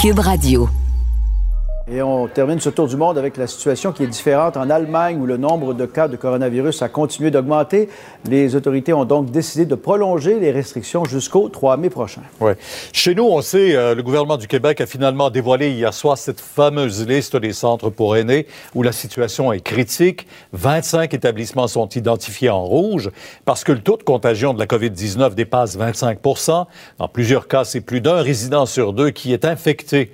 Cube Radio. Et on termine ce tour du monde avec la situation qui est différente en Allemagne où le nombre de cas de coronavirus a continué d'augmenter. Les autorités ont donc décidé de prolonger les restrictions jusqu'au 3 mai prochain. Oui. Chez nous, on sait, euh, le gouvernement du Québec a finalement dévoilé hier soir cette fameuse liste des centres pour aînés où la situation est critique. 25 établissements sont identifiés en rouge parce que le taux de contagion de la COVID-19 dépasse 25% Dans plusieurs cas, c'est plus d'un résident sur deux qui est infecté.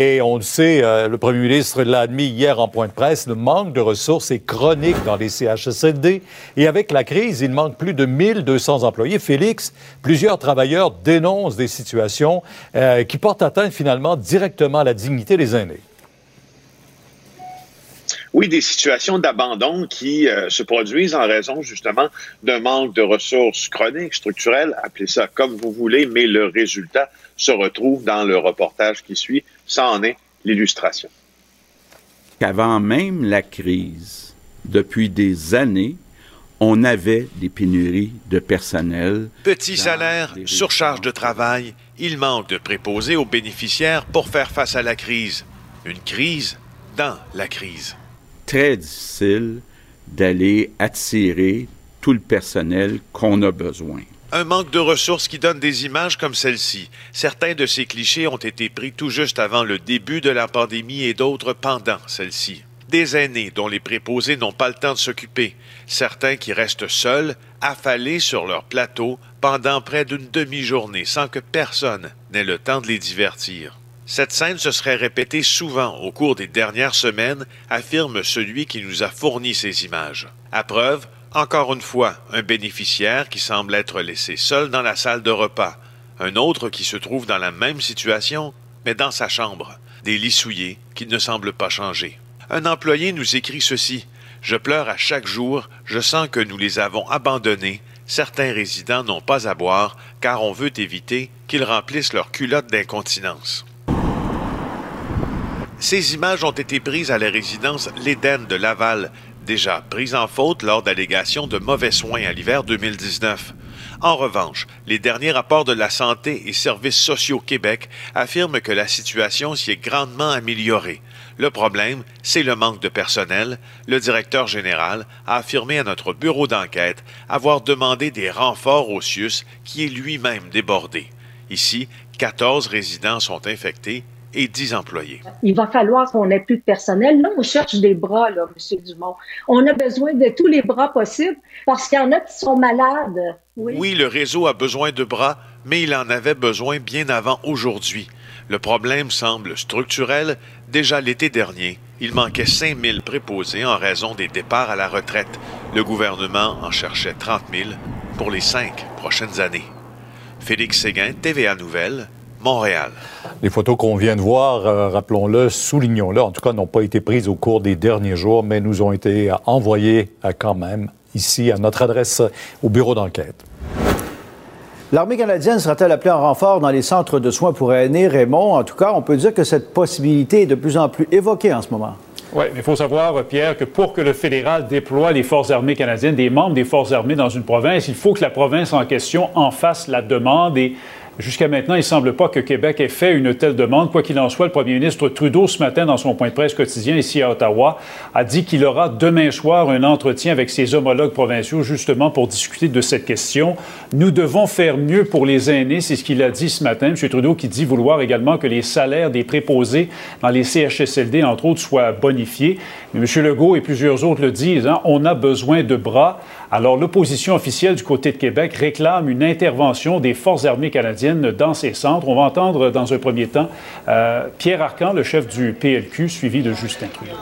Et on le sait, euh, le premier ministre l'a admis hier en point de presse, le manque de ressources est chronique dans les CHSLD. Et avec la crise, il manque plus de 1200 employés. Félix, plusieurs travailleurs dénoncent des situations euh, qui portent atteinte finalement directement à la dignité des aînés. Oui, des situations d'abandon qui euh, se produisent en raison justement d'un manque de ressources chroniques, structurelles, appelez ça comme vous voulez, mais le résultat se retrouve dans le reportage qui suit. Ça en est l'illustration. Qu'avant même la crise, depuis des années, on avait des pénuries de personnel. Petit salaire, surcharge de travail, il manque de préposés aux bénéficiaires pour faire face à la crise. Une crise dans la crise. Très difficile d'aller attirer tout le personnel qu'on a besoin. Un manque de ressources qui donne des images comme celle-ci. Certains de ces clichés ont été pris tout juste avant le début de la pandémie et d'autres pendant celle-ci. Des aînés dont les préposés n'ont pas le temps de s'occuper. Certains qui restent seuls, affalés sur leur plateau pendant près d'une demi-journée sans que personne n'ait le temps de les divertir. Cette scène se serait répétée souvent au cours des dernières semaines, affirme celui qui nous a fourni ces images. À preuve, encore une fois, un bénéficiaire qui semble être laissé seul dans la salle de repas, un autre qui se trouve dans la même situation, mais dans sa chambre, des lits souillés qui ne semblent pas changer. Un employé nous écrit ceci. Je pleure à chaque jour, je sens que nous les avons abandonnés. Certains résidents n'ont pas à boire car on veut éviter qu'ils remplissent leur culotte d'incontinence. Ces images ont été prises à la résidence L'Éden de Laval, déjà prise en faute lors d'allégations de mauvais soins à l'hiver 2019. En revanche, les derniers rapports de la Santé et Services sociaux Québec affirment que la situation s'y est grandement améliorée. Le problème, c'est le manque de personnel. Le directeur général a affirmé à notre bureau d'enquête avoir demandé des renforts au CIUS qui est lui-même débordé. Ici, 14 résidents sont infectés et 10 employés. Il va falloir qu'on ait plus de personnel. Là, on cherche des bras, là, M. Dumont. On a besoin de tous les bras possibles parce qu'il y en a qui sont malades. Oui. oui, le réseau a besoin de bras, mais il en avait besoin bien avant aujourd'hui. Le problème semble structurel. Déjà l'été dernier, il manquait 5000 préposés en raison des départs à la retraite. Le gouvernement en cherchait 30 000 pour les cinq prochaines années. Félix Séguin, TVA Nouvelle, Montréal. Les photos qu'on vient de voir, euh, rappelons-le, soulignons-le, en tout cas, n'ont pas été prises au cours des derniers jours, mais nous ont été envoyées euh, quand même ici à notre adresse au bureau d'enquête. L'armée canadienne sera-t-elle appelée en renfort dans les centres de soins pour aînés, Raymond? En tout cas, on peut dire que cette possibilité est de plus en plus évoquée en ce moment. Oui, mais il faut savoir, Pierre, que pour que le fédéral déploie les forces armées canadiennes, des membres des forces armées dans une province, il faut que la province en question en fasse la demande et Jusqu'à maintenant, il ne semble pas que Québec ait fait une telle demande. Quoi qu'il en soit, le premier ministre Trudeau, ce matin, dans son point de presse quotidien ici à Ottawa, a dit qu'il aura demain soir un entretien avec ses homologues provinciaux justement pour discuter de cette question. Nous devons faire mieux pour les aînés, c'est ce qu'il a dit ce matin. M. Trudeau qui dit vouloir également que les salaires des préposés dans les CHSLD, entre autres, soient bonifiés. Mais M. Legault et plusieurs autres le disent, hein, on a besoin de bras. Alors, l'opposition officielle du côté de Québec réclame une intervention des Forces armées canadiennes dans ces centres. On va entendre dans un premier temps euh, Pierre Arcan, le chef du PLQ, suivi de Justin Trudeau.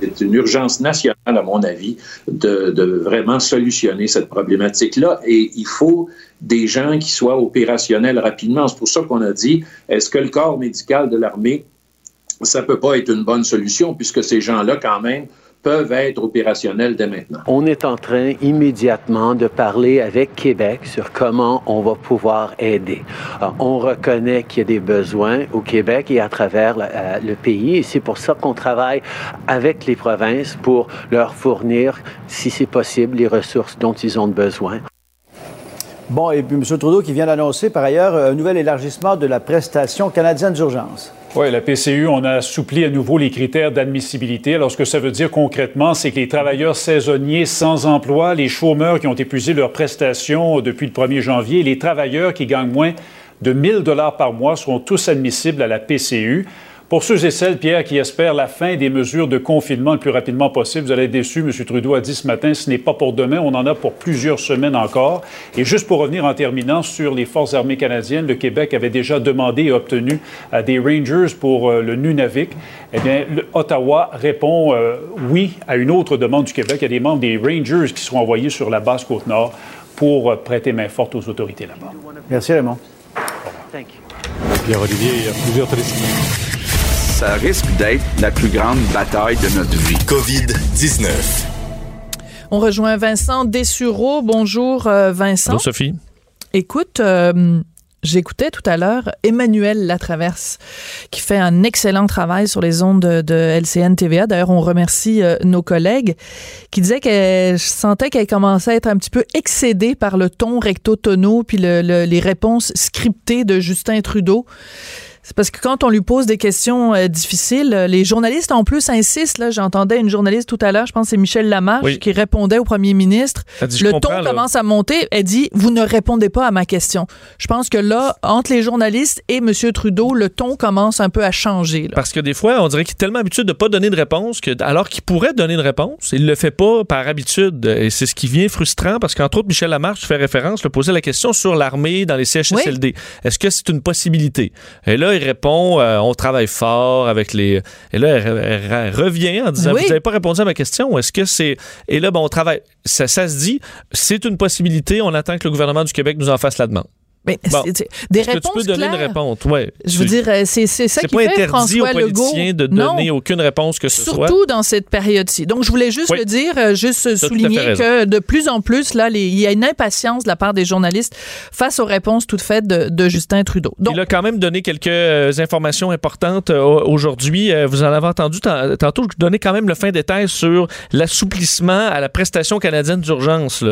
C'est une urgence nationale, à mon avis, de, de vraiment solutionner cette problématique-là. Et il faut des gens qui soient opérationnels rapidement. C'est pour ça qu'on a dit, est-ce que le corps médical de l'armée, ça peut pas être une bonne solution, puisque ces gens-là, quand même, peuvent être opérationnels dès maintenant. On est en train immédiatement de parler avec Québec sur comment on va pouvoir aider. on reconnaît qu'il y a des besoins au Québec et à travers euh, le pays et c'est pour ça qu'on travaille avec les provinces pour leur fournir, si c'est possible, les ressources dont ils ont besoin. Bon, et puis M. Trudeau qui vient d'annoncer par ailleurs un nouvel élargissement de la prestation canadienne d'urgence. Oui, la PCU, on a assoupli à nouveau les critères d'admissibilité. Alors, ce que ça veut dire concrètement, c'est que les travailleurs saisonniers sans emploi, les chômeurs qui ont épuisé leurs prestations depuis le 1er janvier, les travailleurs qui gagnent moins de 1000 dollars par mois seront tous admissibles à la PCU. Pour ceux et celles, Pierre, qui espèrent la fin des mesures de confinement le plus rapidement possible, vous allez être déçus. M. Trudeau a dit ce matin, ce n'est pas pour demain, on en a pour plusieurs semaines encore. Et juste pour revenir en terminant sur les Forces armées canadiennes, le Québec avait déjà demandé et obtenu euh, des Rangers pour euh, le Nunavik. Eh bien, Ottawa répond euh, oui à une autre demande du Québec. Il y a des membres des Rangers qui seront envoyés sur la basse Côte-Nord pour prêter main forte aux autorités là-bas. Merci, Raymond. Pierre-Olivier, il y a plusieurs téléspectateurs ça risque d'être la plus grande bataille de notre vie. COVID-19. On rejoint Vincent Dessureau. Bonjour, euh, Vincent. Bonjour, Sophie. Écoute, euh, J'écoutais tout à l'heure Emmanuel Latraverse, qui fait un excellent travail sur les ondes de, LCN TVA. D'ailleurs, on remercie euh, nos collègues, qui disait qu'elle sentait qu'elle commençait à être un petit peu excédée par le ton recto-tono puis les réponses scriptées de Justin Trudeau. C'est parce que quand on lui pose des questions euh, difficiles, euh, les journalistes en plus insistent. Là, j'entendais une journaliste tout à l'heure, je pense que c'est Michel Lamarche, qui répondait au premier ministre. le ton commence à monter. Elle dit Vous ne répondez pas à ma question. Je pense que là, entre les journalistes et M. Trudeau, le ton commence un peu à changer. Parce que des fois, on dirait qu'il est tellement habitué de ne pas donner de réponse que, alors qu'il pourrait donner une réponse, il le fait pas par habitude. Et c'est ce qui vient frustrant parce qu'entre autres, Michel Lamarche fait référence, le posait la question sur l'armée dans les CHSLD. Est-ce que c'est une possibilité? Et là, il répond euh, on travaille fort avec les. Et là, elle, revient en disant vous n'avez pas répondu à ma question. Est-ce que c'est. Et là, bon, on travaille. Ça, ça se dit c'est une possibilité. On attend que le gouvernement du Québec nous en fasse la demande. Mais des réponses que tu peux donner une réponse, ouais. Je veux dire, euh, c'est ça qui pas fait interdit François aux politiciens de donner aucune réponse que ce soit. Surtout dans cette période-ci. Donc, je voulais juste le dire, euh, juste souligner que de plus en plus, là, il y a une impatience de la part des journalistes face aux réponses toutes faites de, Justin Trudeau. Donc, il a quand même donné quelques euh, informations importantes aujourd'hui. vous en avez entendu tantôt, je donnais quand même le fin détail sur l'assouplissement à la prestation canadienne d'urgence,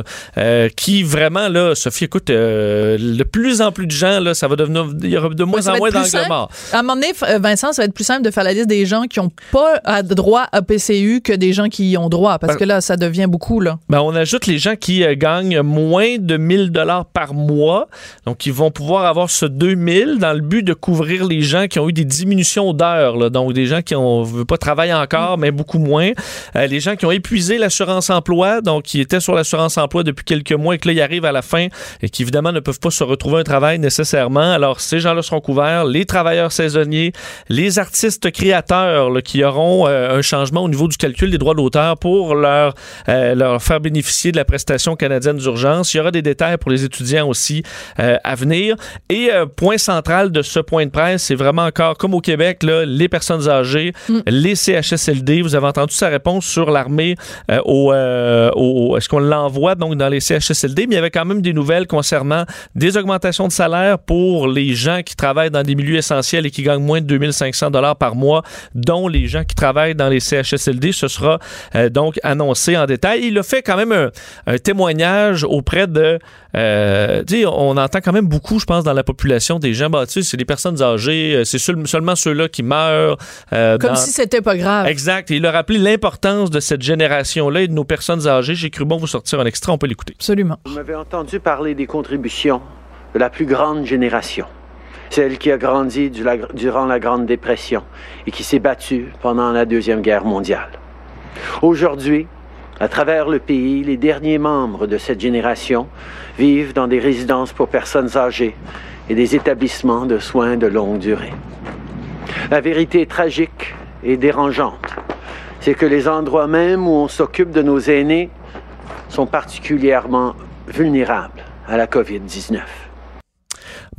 qui vraiment, là, Sophie, écoute, le plus plus en plus de gens, là, ça va devenir. Il y aura de moins en moins d'angles morts. À un moment donné, euh, Vincent, ça va être plus simple de faire la liste des gens qui n'ont pas droit à PCU que des gens qui y ont droit, parce ben que là, ça devient beaucoup. Là. Ben, on ajoute les gens qui euh, gagnent moins de 1000 dollars par mois. Donc, ils vont pouvoir avoir ce 2000 dans le but de couvrir les gens qui ont eu des diminutions d'heures. Donc, des gens qui ne veulent pas travailler encore, mais beaucoup moins. Euh, les gens qui ont épuisé l'assurance emploi, donc qui étaient sur l'assurance emploi depuis quelques mois et que là, ils arrivent à la fin et qui, évidemment, ne peuvent pas se retrouver un travail nécessairement. Alors, ces gens-là seront couverts, les travailleurs saisonniers, les artistes créateurs qui auront euh, un changement au niveau du calcul des droits d'auteur pour leur, euh, leur faire bénéficier de la prestation canadienne d'urgence. Il y aura des détails pour les étudiants aussi euh, à venir. Et point central de ce point de presse, c'est vraiment encore, comme au Québec, là, les personnes âgées, mm. les CHSLD. Vous avez entendu sa réponse sur l'armée au, au, est-ce qu'on l'envoie donc dans les CHSLD, mais il y avait quand même des nouvelles concernant des augmentations de salaire pour les gens qui travaillent dans des milieux essentiels et qui gagnent moins de 2500 dollars par mois, dont les gens qui travaillent dans les CHSLD. Ce sera euh, donc annoncé en détail. Il a fait quand même un, témoignage auprès de... Euh, on entend quand même beaucoup, je pense, dans la population des gens, bah, c'est des personnes âgées, euh, c'est seulement ceux-là qui meurent. Euh, Comme si c'était pas grave. Exact. il a rappelé l'importance de cette génération-là et de nos personnes âgées. J'ai cru bon vous sortir un extrait, on peut l'écouter. Absolument. Vous m'avez entendu parler des contributions de la plus grande génération, celle qui a grandi durant la Grande Dépression et qui s'est battue pendant la Deuxième Guerre mondiale. Aujourd'hui, à travers le pays, les derniers membres de cette génération vivent dans des résidences pour personnes âgées et des établissements de soins de longue durée. La vérité tragique et dérangeante, c'est que les endroits même où on s'occupe de nos aînés sont particulièrement vulnérables à la COVID-19.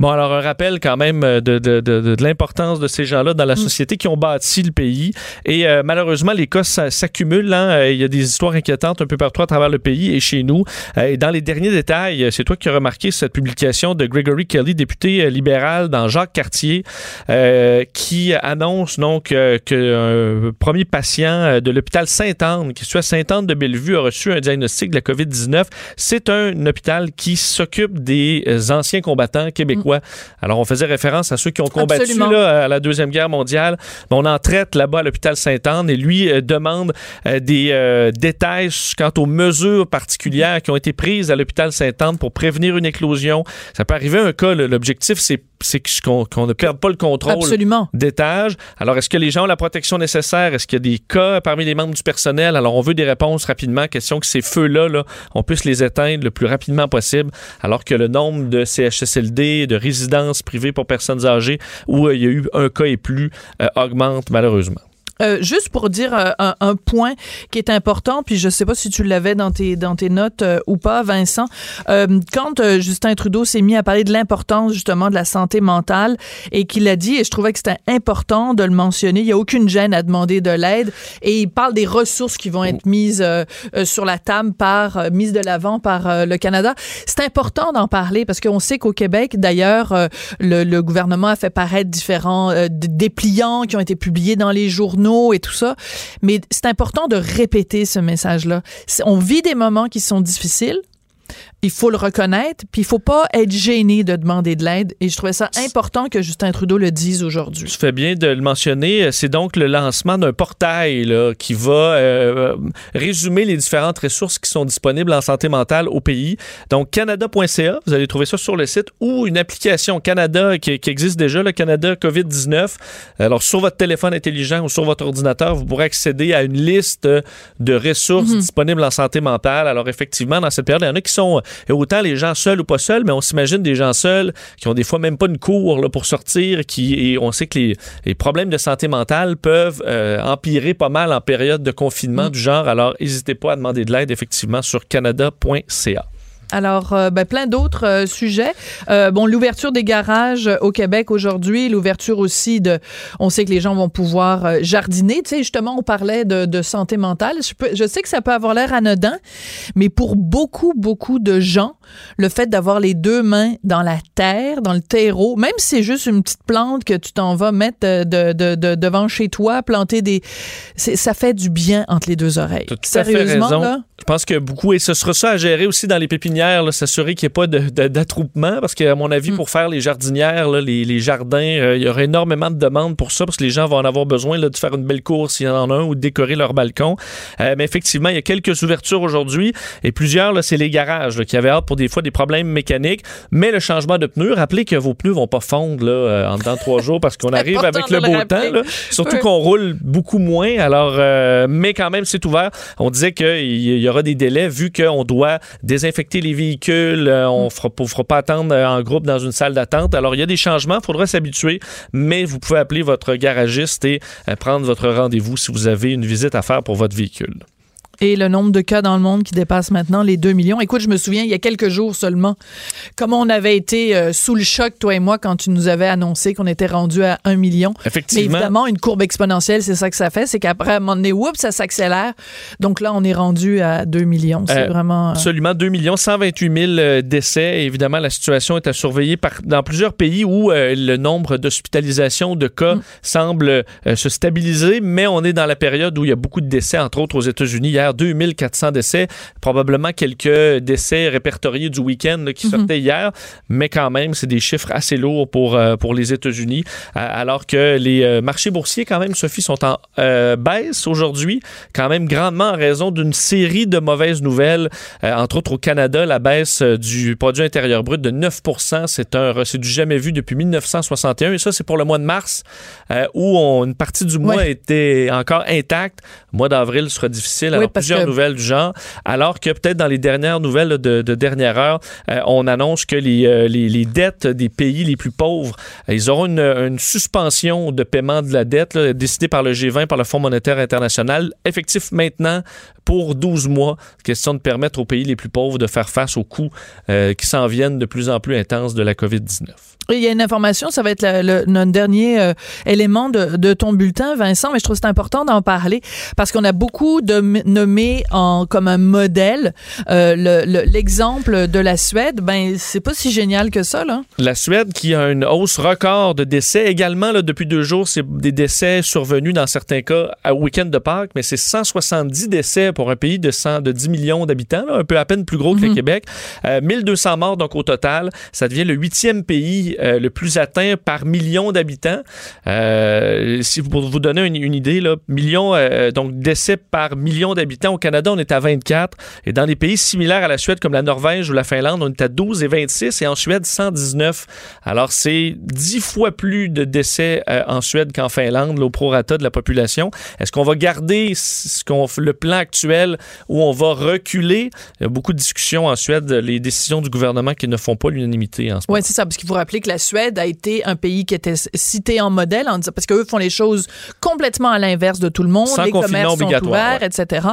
Bon, alors un rappel quand même de, de, de, de l'importance de ces gens-là dans la mm. société qui ont bâti le pays. Et euh, malheureusement, les cas s'accumulent. Hein. Euh, il y a des histoires inquiétantes un peu partout à travers le pays et chez nous. Euh, et dans les derniers détails, c'est toi qui as remarqué cette publication de Gregory Kelly, député libéral dans Jacques Cartier, qui annonce donc qu'un premier patient de l'hôpital Sainte-Anne, qui est à Sainte-Anne de Bellevue, a reçu un diagnostic de la COVID-19. C'est un hôpital qui s'occupe des anciens combattants québécois. Alors, on faisait référence à ceux qui ont combattu là, à la Deuxième Guerre mondiale. On en traite là-bas à l'hôpital Sainte-Anne et lui euh, demande euh, des euh, détails quant aux mesures particulières qui ont été prises à l'hôpital Sainte-Anne pour prévenir une éclosion. Ça peut arriver un cas. L'objectif, c'est c'est qu'on ne perde pas le contrôle d'étage. Alors, est-ce que les gens ont la protection nécessaire? Est-ce qu'il y a des cas parmi les membres du personnel? Alors, on veut des réponses rapidement. Question que ces feux-là, là, on puisse les éteindre le plus rapidement possible, alors que le nombre de CHSLD, de résidences privées pour personnes âgées, où euh, il y a eu un cas et plus, euh, augmente malheureusement. Euh, juste pour dire euh, un, point qui est important, puis je sais pas si tu l'avais dans tes, dans tes notes euh, ou pas, Vincent, quand Justin Trudeau s'est mis à parler de l'importance justement de la santé mentale et qu'il a dit, et je trouvais que c'était important de le mentionner, il n'y a aucune gêne à demander de l'aide et il parle des ressources qui vont être mises sur la table par, mises de l'avant par le Canada. C'est important d'en parler parce qu'on sait qu'au Québec, d'ailleurs, le, le, gouvernement a fait paraître différents dépliants qui ont été publiés dans les journaux et tout ça. Mais c'est important de répéter ce message-là. On vit des moments qui sont difficiles il faut le reconnaître, puis il faut pas être gêné de demander de l'aide. Et je trouvais ça important que Justin Trudeau le dise aujourd'hui. Tu fais bien de le mentionner. C'est donc le lancement d'un portail là, qui va euh, résumer les différentes ressources qui sont disponibles en santé mentale au pays. Donc, canada.ca, vous allez trouver ça sur le site, ou une application Canada qui, existe déjà, le Canada COVID-19. Alors, sur votre téléphone intelligent ou sur votre ordinateur, vous pourrez accéder à une liste de ressources mhm. disponibles en santé mentale. Alors, effectivement, dans cette période, il y en a qui sont et autant les gens seuls ou pas seuls, mais on s'imagine des gens seuls qui ont des fois même pas une cour là, pour sortir, qui, et on sait que les, problèmes de santé mentale peuvent euh, empirer pas mal en période de confinement mm. du genre. Alors, n'hésitez pas à demander de l'aide, effectivement, sur canada.ca. Alors, euh, ben, plein d'autres euh, sujets. Euh, bon, l'ouverture des garages au Québec aujourd'hui, l'ouverture aussi de... On sait que les gens vont pouvoir jardiner. Tu sais, justement, on parlait de, de santé mentale. Je, je, sais que ça peut avoir l'air anodin, mais pour beaucoup, beaucoup de gens, le fait d'avoir les deux mains dans la terre, dans le terreau, même si c'est juste une petite plante que tu t'en vas mettre de, de, de, devant chez toi, planter des... Ça fait du bien entre les deux oreilles. Sérieusement, Là, je pense que beaucoup, et ce sera ça à gérer aussi dans les pépinières, s'assurer qu'il n'y ait pas d'attroupement, parce qu'à mon avis, mm. pour faire les jardinières, les, jardins, euh, il y aurait énormément de demandes pour ça, parce que les gens vont en avoir besoin de faire une belle course s'il y en a un ou de décorer leur balcon. Euh, mais effectivement, il y a quelques ouvertures aujourd'hui, et plusieurs, c'est les garages qui avaient hâte pour des fois des problèmes mécaniques. Mais le changement de pneus, rappelez que vos pneus vont pas fondre là, euh, en trois jours, parce qu'on arrive avec le beau temps. Surtout qu'on roule beaucoup moins. Alors, mais quand même, c'est ouvert. On disait qu'il y aura des délais vu qu'on doit désinfecter les véhicules, euh, on ne fera pas attendre euh, en groupe dans une salle d'attente. Alors, il y a des changements, il faudra s'habituer, mais vous pouvez appeler votre garagiste et euh, prendre votre rendez-vous si vous avez une visite à faire pour votre véhicule et le nombre de cas dans le monde qui dépasse maintenant les 2 millions. Écoute, je me souviens, il y a quelques jours seulement, comment on avait été euh, sous le choc, toi et moi, quand tu nous avais annoncé qu'on était rendu à 1 million. Effectivement. Mais évidemment, une courbe exponentielle, c'est ça que ça fait. C'est qu'après, à un moment donné, oups, ça s'accélère. Donc là, on est rendu à 2 millions. C'est euh, vraiment... Euh, absolument, 2 millions, 128 000 décès. évidemment, la situation est à surveiller par, dans plusieurs pays où le nombre d'hospitalisations de cas mm. semble se stabiliser, mais on est dans la période où il y a beaucoup de décès, entre autres aux États-Unis. Hier, 2400 décès, probablement quelques décès répertoriés du week-end qui mhm. sortaient hier, mais quand même, c'est des chiffres assez lourds pour, euh, pour les États-Unis, alors que les euh, marchés boursiers, quand même, Sophie, sont en euh, baisse aujourd'hui, quand même grandement en raison d'une série de mauvaises nouvelles, entre autres au Canada, la baisse du produit intérieur brut de 9% c'est un du jamais vu depuis 1961, et ça, c'est pour le mois de mars, où une partie du mois était encore intacte. Le mois d'avril sera difficile. Alors, plusieurs nouvelles du genre, alors que peut-être dans les dernières nouvelles de, dernière heure, euh, on annonce que euh, les, les, dettes des pays les plus pauvres, euh, ils auront une, suspension de paiement de la dette décidée par le G20, par le Fonds monétaire international, effectif maintenant pour 12 mois, question de permettre aux pays les plus pauvres de faire face aux coûts qui s'en viennent de plus en plus intenses de la COVID-19. Il y a une information, ça va être le, notre dernier euh, élément de, de, ton bulletin, Vincent, mais je trouve c'est important d'en parler parce qu'on a beaucoup de nommé en comme un modèle euh, l'exemple de la Suède. Ben c'est pas si génial que ça là. La Suède qui a une hausse record de décès également là, depuis deux jours, c'est des décès survenus dans certains cas au week-end de Pâques, mais c'est 170 décès pour un pays de 100, de 10 millions d'habitants, un peu à peine plus gros que le mhm. Québec. 1200 euh, morts donc au total. Ça devient le huitième pays euh, le plus atteint par million d'habitants. Euh, si pour vous donner une, idée, là, millions, euh, donc décès par million d'habitants au Canada, on est à 24. Et dans des pays similaires à la Suède, comme la Norvège ou la Finlande, on est à 12 et 26. Et en Suède, 119. Alors, c'est 10 fois plus de décès en Suède qu'en Finlande, au prorata de la population. Est-ce qu'on va garder ce qu'on, le plan actuel où on va reculer? Il y a beaucoup de discussions en Suède, les décisions du gouvernement qui ne font pas l'unanimité en ce moment. Oui, c'est ça, parce qu'il faut rappeler que la Suède a été un pays qui était cité en modèle en disant, parce qu'eux font les choses complètement à l'inverse de tout le monde. les commerces sont ouverts, etc.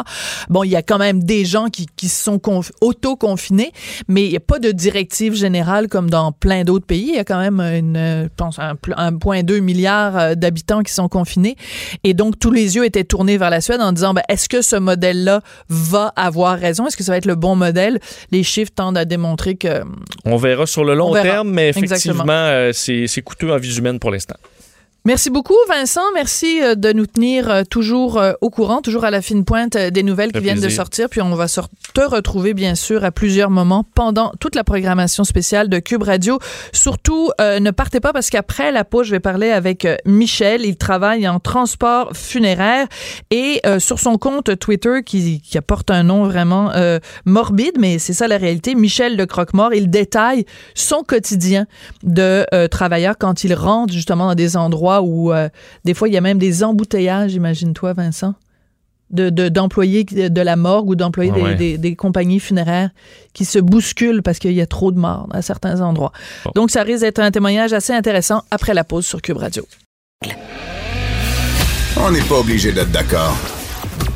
Bon, il y a quand même des gens qui, qui sont auto-confinés, mais il n'y a pas de directive générale comme dans plein d'autres pays. Il y a quand même une, je pense, 1,2 milliard euh, d'habitants qui sont confinés. Et donc, tous les yeux étaient tournés vers la Suède en disant, ben, est-ce que ce modèle-là va avoir raison? Est-ce que ça va être le bon modèle? Les chiffres tendent à démontrer que... On verra sur le long terme, mais effectivement, euh, c'est coûteux en vie humaine pour l'instant. Merci beaucoup, Vincent. Merci euh, de nous tenir euh, toujours euh, au courant, toujours à la fine pointe des nouvelles qui viennent de sortir. Puis on va te retrouver, bien sûr, à plusieurs moments pendant toute la programmation spéciale de Cube Radio. Surtout, ne partez pas parce qu'après la pause, je vais parler avec Michel. Il travaille en transport funéraire et sur son compte Twitter, qui, qui apporte un nom vraiment morbide, mais c'est ça la réalité, Michel le Croque-Mort, il détaille son quotidien de travailleur quand il rentre justement dans des endroits où euh, des fois il y a même des embouteillages, imagine-toi, Vincent, de, d'employés de, la morgue ou d'employés des, compagnies funéraires qui se bousculent parce qu'il y a trop de morts à certains endroits. Donc ça risque d'être un témoignage assez intéressant après la pause sur Cube Radio. On n'est pas obligé d'être d'accord.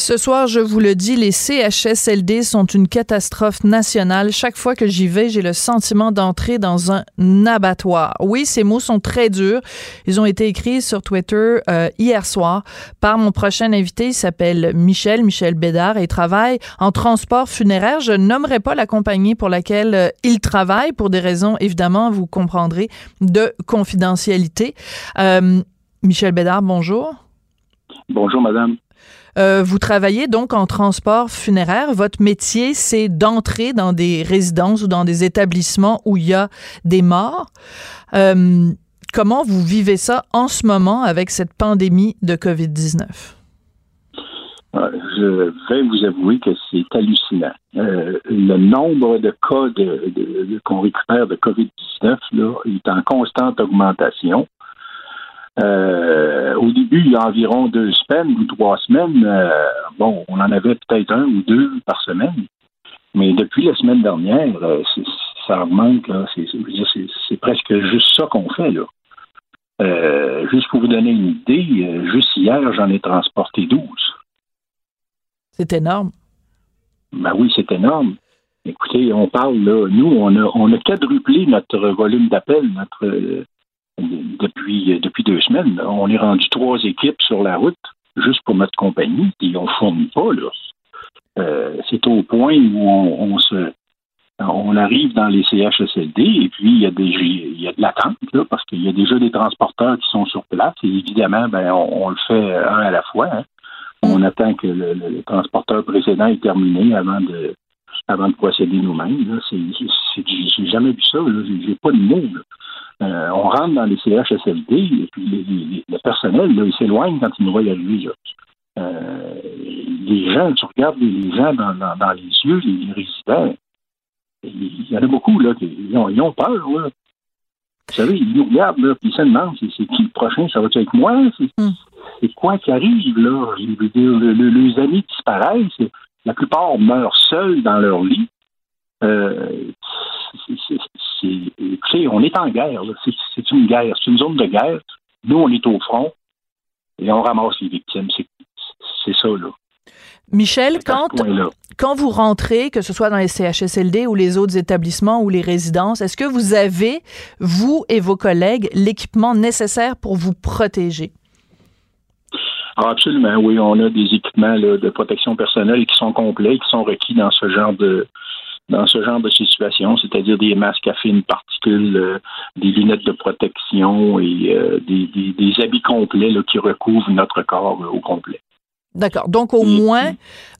Ce soir, je vous le dis, les CHSLD sont une catastrophe nationale. Chaque fois que j'y vais, j'ai le sentiment d'entrer dans un abattoir. Oui, ces mots sont très durs. Ils ont été écrits sur Twitter euh, hier soir par mon prochain invité. Il s'appelle Michel, Michel Bédard, et il travaille en transport funéraire. Je nommerai pas la compagnie pour laquelle euh, il travaille pour des raisons, évidemment, vous comprendrez, de confidentialité. Euh, Michel Bédard, bonjour. Bonjour, madame. Euh, vous travaillez donc en transport funéraire. Votre métier, c'est d'entrer dans des résidences ou dans des établissements où il y a des morts. Euh, comment vous vivez ça en ce moment avec cette pandémie de COVID-19? Euh, je vais vous avouer que c'est hallucinant. le nombre de cas qu'on récupère de COVID-19 là, est en constante augmentation. Euh, au début, il y a environ deux semaines ou trois semaines, euh, bon, on en avait peut-être un ou deux par semaine. Mais depuis la semaine dernière, euh, ça augmente. C'est presque juste ça qu'on fait. là. juste pour vous donner une idée, juste hier, j'en ai transporté 12. C'est énorme. Ben oui, c'est énorme. Écoutez, on parle là, nous, on a, on a quadruplé notre volume d'appels, notre depuis, depuis deux semaines. On est rendu trois équipes sur la route juste pour notre compagnie, et on ne fournit pas. Là. Euh, c'est au point où on, se on arrive dans les CHSLD et puis il y a, des, il y a de l'attente parce qu'il y a déjà des transporteurs qui sont sur place et évidemment, ben, on, le fait un à la fois. Hein. On attend que le, transporteur précédent est terminé avant de avant de procéder nous-mêmes. J'ai jamais vu ça. J'ai pas de mots. Euh, on rentre dans les CHSLD et puis le personnel, là, il s'éloigne quand il nous voit y arriver. Euh, les gens, tu regardes les gens dans, dans, les yeux, les, résidents, il y en a beaucoup là, qui ils ont, ils ont peur. Là. Vous savez, ils nous regardent, là, puis ils se demandent c'est qui le prochain, ça va être moi? Hmm. C'est quoi qui arrive, là? Je veux dire, les amis disparaissent, la plupart meurent seuls dans leur lit. Euh, c'est, on est en guerre. C'est, une guerre. C'est une zone de guerre. Nous, on est au front et on ramasse les victimes. C'est ça, là. Michel, quand, quand vous rentrez, que ce soit dans les CHSLD ou les autres établissements ou les résidences, est-ce que vous avez, vous et vos collègues, l'équipement nécessaire pour vous protéger? Ah, absolument, oui. On a des équipements là, de protection personnelle qui sont complets, qui sont requis dans ce genre de dans ce genre de situation, c'est-à-dire des masques à fines particules, euh, des lunettes de protection et euh, des, des- habits complets là, qui recouvrent notre corps euh, au complet. D'accord. Donc, au moins,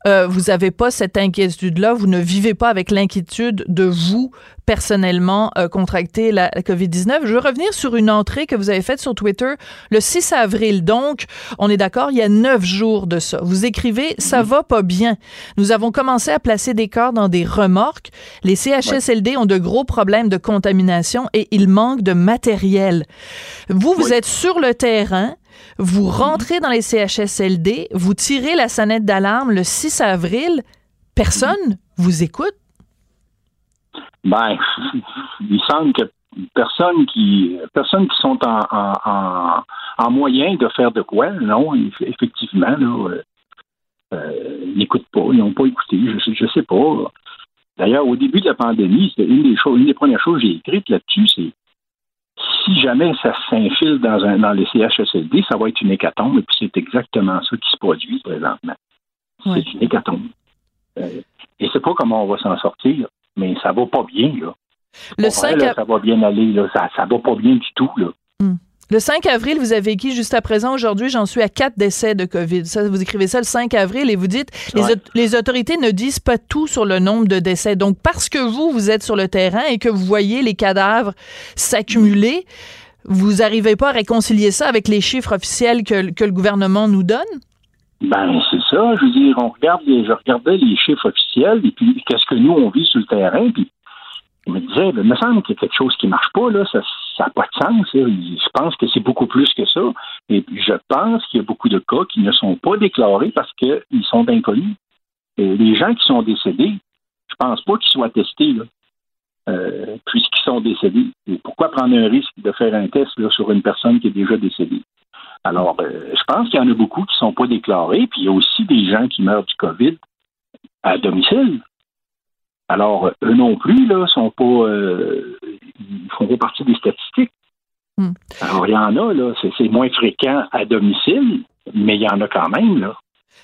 euh, vous n'avez pas cette inquiétude-là. Vous ne vivez pas avec l'inquiétude de vous, personnellement, euh, contracter la, la COVID-19. Je veux revenir sur une entrée que vous avez faite sur Twitter le 6 avril. Donc, on est d'accord, il y a neuf jours de ça. Vous écrivez « Ça va pas bien. Nous avons commencé à placer des corps dans des remorques. Les CHSLD ont de gros problèmes de contamination et il manque de matériel. Vous, vous êtes sur le terrain. Vous rentrez dans les CHSLD, vous tirez la sonnette d'alarme le 6 avril, personne vous écoute? Ben, il semble que personne qui personne qui sont en, en, en, en moyen de faire de quoi, non, eff- effectivement, là, euh, euh, ils n'écoutent pas, ils n'ont pas écouté, je, je sais pas. D'ailleurs, au début de la pandémie, c'est une des choses, une des premières choses que j'ai écrites là-dessus, c'est si jamais ça s'infile dans, un, dans les CHSLD, ça va être une hécatombe, et puis c'est exactement ça qui se produit présentement. C'est une hécatombe. Euh, et c'est pas comment on va s'en sortir, mais ça va pas bien, là. Le Pour 5 vrai, là, ça va bien aller, là. Ça, ça va pas bien du tout, là. Le 5 avril, vous avez écrit juste à présent, aujourd'hui, j'en suis à quatre décès de COVID. Ça, vous écrivez ça le 5 avril et vous dites, les, Ouais. les autorités ne disent pas tout sur le nombre de décès. Donc, parce que vous, vous êtes sur le terrain et que vous voyez les cadavres s'accumuler, vous n'arrivez pas à réconcilier ça avec les chiffres officiels que, que le gouvernement nous donne? Ben, c'est ça. Je veux dire, on regarde les, je regardais les chiffres officiels et puis qu'est-ce que nous, on vit sur le terrain, puis je me disais, ben, il me semble qu'il y a quelque chose qui marche pas, là. Ça n'a pas de sens. Je pense que c'est beaucoup plus que ça. Et je pense qu'il y a beaucoup de cas qui ne sont pas déclarés parce qu'ils sont inconnus. Et les gens qui sont décédés, je pense pas qu'ils soient testés. Euh, puisqu'ils sont décédés. Et pourquoi prendre un risque de faire un test sur une personne qui est déjà décédée? Alors, euh, je pense qu'il y en a beaucoup qui ne sont pas déclarés, puis il y a aussi des gens qui meurent du COVID à domicile. Alors, eux non plus, là, sont pas, euh, ils font pas partie des statistiques. Hmm. Alors, il y en a, là, c'est, moins fréquent à domicile, mais il y en a quand même, là.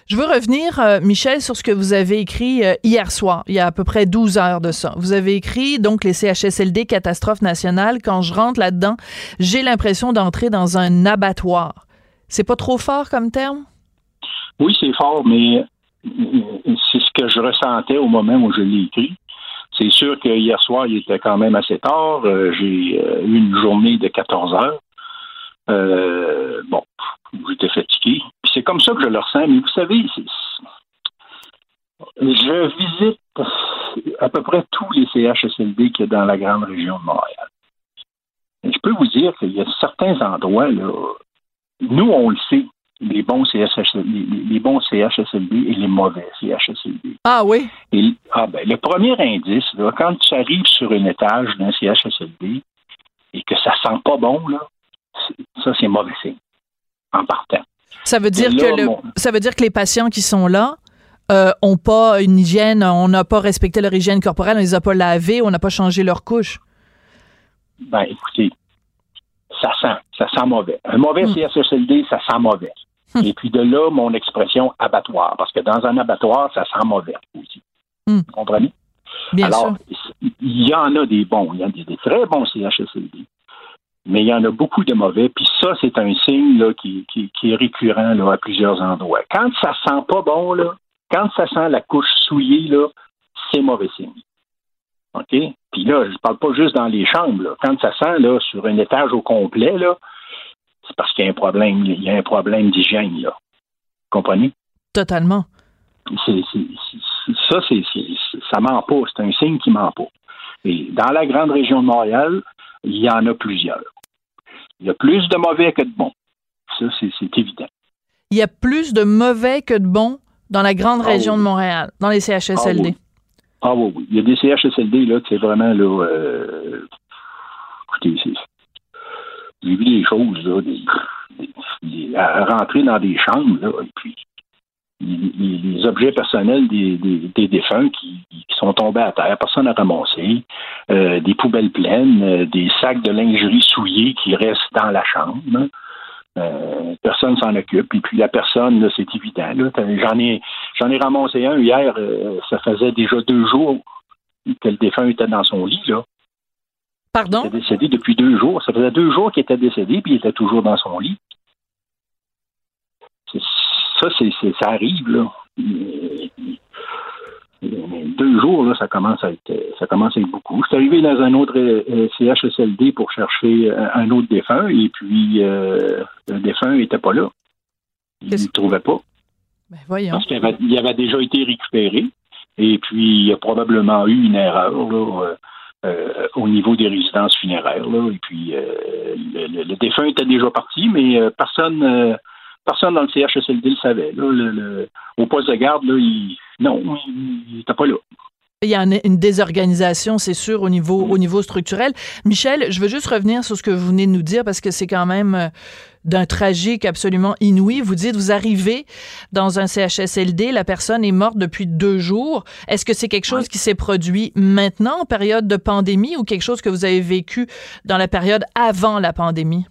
Je veux revenir, euh, Michel, sur ce que vous avez écrit euh, hier soir, il y a à peu près 12 heures de ça. Vous avez écrit, donc, les CHSLD catastrophe nationale. Quand je rentre là-dedans, j'ai l'impression d'entrer dans un abattoir. C'est pas trop fort comme terme? Oui, c'est fort, mais je ressentais au moment où je l'ai écrit. C'est sûr que hier soir, il était quand même assez tard. Euh, j'ai euh, eu une journée de 14 heures. Euh, bon, j'étais fatigué. C'est comme ça que je le ressens. Mais vous savez, je visite à peu près tous les CHSLD qu'il y a dans la grande région de Montréal. Je peux vous dire qu'il y a certains endroits, là, nous, on le sait, les bons CHSLD, les, les bons CHSLD et les mauvais CHSLD. Ah oui? Et, ah ben, le premier indice, là, quand tu arrives sur un étage d'un CHSLD et que ça sent pas bon, là, ça, c'est mauvais signe. En partant. Ça veut dire là, que le, mon- ça veut dire que les patients qui sont là euh, ont pas une hygiène, on n'a pas respecté leur hygiène corporelle, on les a pas lavés, on n'a pas changé leur couche. Ben, écoutez, ça sent, ça sent mauvais. Un mauvais Hmm. CHSLD, ça sent mauvais. Et puis de là, mon expression abattoir, parce que dans un abattoir, ça sent mauvais aussi. Hmm. Vous comprenez? Bien Alors, il y en a des bons, il y en a des, des très bons CHSLD, mais il y en a beaucoup de mauvais, puis ça, c'est un signe là, qui, qui- qui est récurrent là, à plusieurs endroits. Quand ça sent pas bon, là, quand ça sent la couche souillée, là, c'est mauvais signe. OK? Puis là, je parle pas juste dans les chambres. là. Quand ça sent là, sur un étage au complet, là, c'est parce qu'il y a un problème, il y a un problème d'hygiène, là. Vous comprenez? Totalement. C'est- ça, c'est, ça ment pas. C'est un signe qui ment pas. Et dans la grande région de Montréal, il y en a plusieurs. Il y a plus de mauvais que de bons. Ça, c'est, évident. Il y a plus de mauvais que de bons dans la grande Ah région oui. de Montréal, dans les CHSLD. Ah oui. Ah oui, oui. Il y a des CHSLD, là, c'est vraiment, là, euh, écoutez, c'est, j'ai vu des choses, à rentrer dans des chambres, et puis les, objets personnels des, des, défunts qui, sont tombés à terre, personne n'a ramassé, euh, des poubelles pleines, euh, des sacs de lingerie souillés qui restent dans la chambre. Euh, personne s'en occupe. Et puis la personne, c'est évident. J'en ai j'en ai ramassé un hier, euh, ça faisait déjà deux jours que le défunt était dans son lit, là. Pardon? Il était décédé depuis deux jours. Ça faisait deux jours qu'il était décédé, puis il était toujours dans son lit. Ça, c'est, ça arrive, là. Deux jours, là, ça commence à être ça commence à être beaucoup. Je suis arrivé dans un autre euh, CHSLD pour chercher un autre défunt, et puis euh, le défunt n'était pas là. Il ne le trouvait pas. Ben, voyons. Parce qu'il avait, il avait déjà été récupéré. Et puis, il y a probablement eu une erreur là, euh, au niveau des résidences funéraires. Là. Et puis, euh, le, défunt était déjà parti, mais euh, personne personne dans le CHSLD le savait. Là. Au poste de garde, là, non, il n'était pas là. Il y a une désorganisation, c'est sûr, au niveau, au niveau structurel. Michel, je veux juste revenir sur ce que vous venez de nous dire parce que c'est quand même d'un tragique absolument inouï. Vous dites, vous arrivez dans un CHSLD, la personne est morte depuis deux jours. Est-ce que c'est quelque chose qui s'est produit maintenant, en période de pandémie, ou quelque chose que vous avez vécu dans la période avant la pandémie?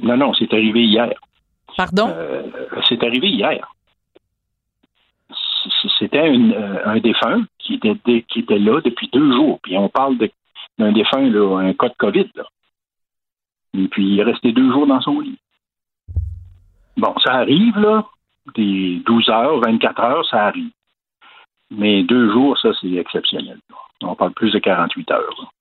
Non, non, c'est arrivé hier. Pardon? Euh, c'est arrivé hier. C'était euh, un défunt qui était, là depuis deux jours. Puis on parle d'un défunt, un cas de COVID. Et puis il est resté deux jours dans son lit. Bon, ça arrive, là. Des 12 heures, 24 heures, ça arrive. Mais deux jours, ça, c'est exceptionnel. On parle plus de 48 heures.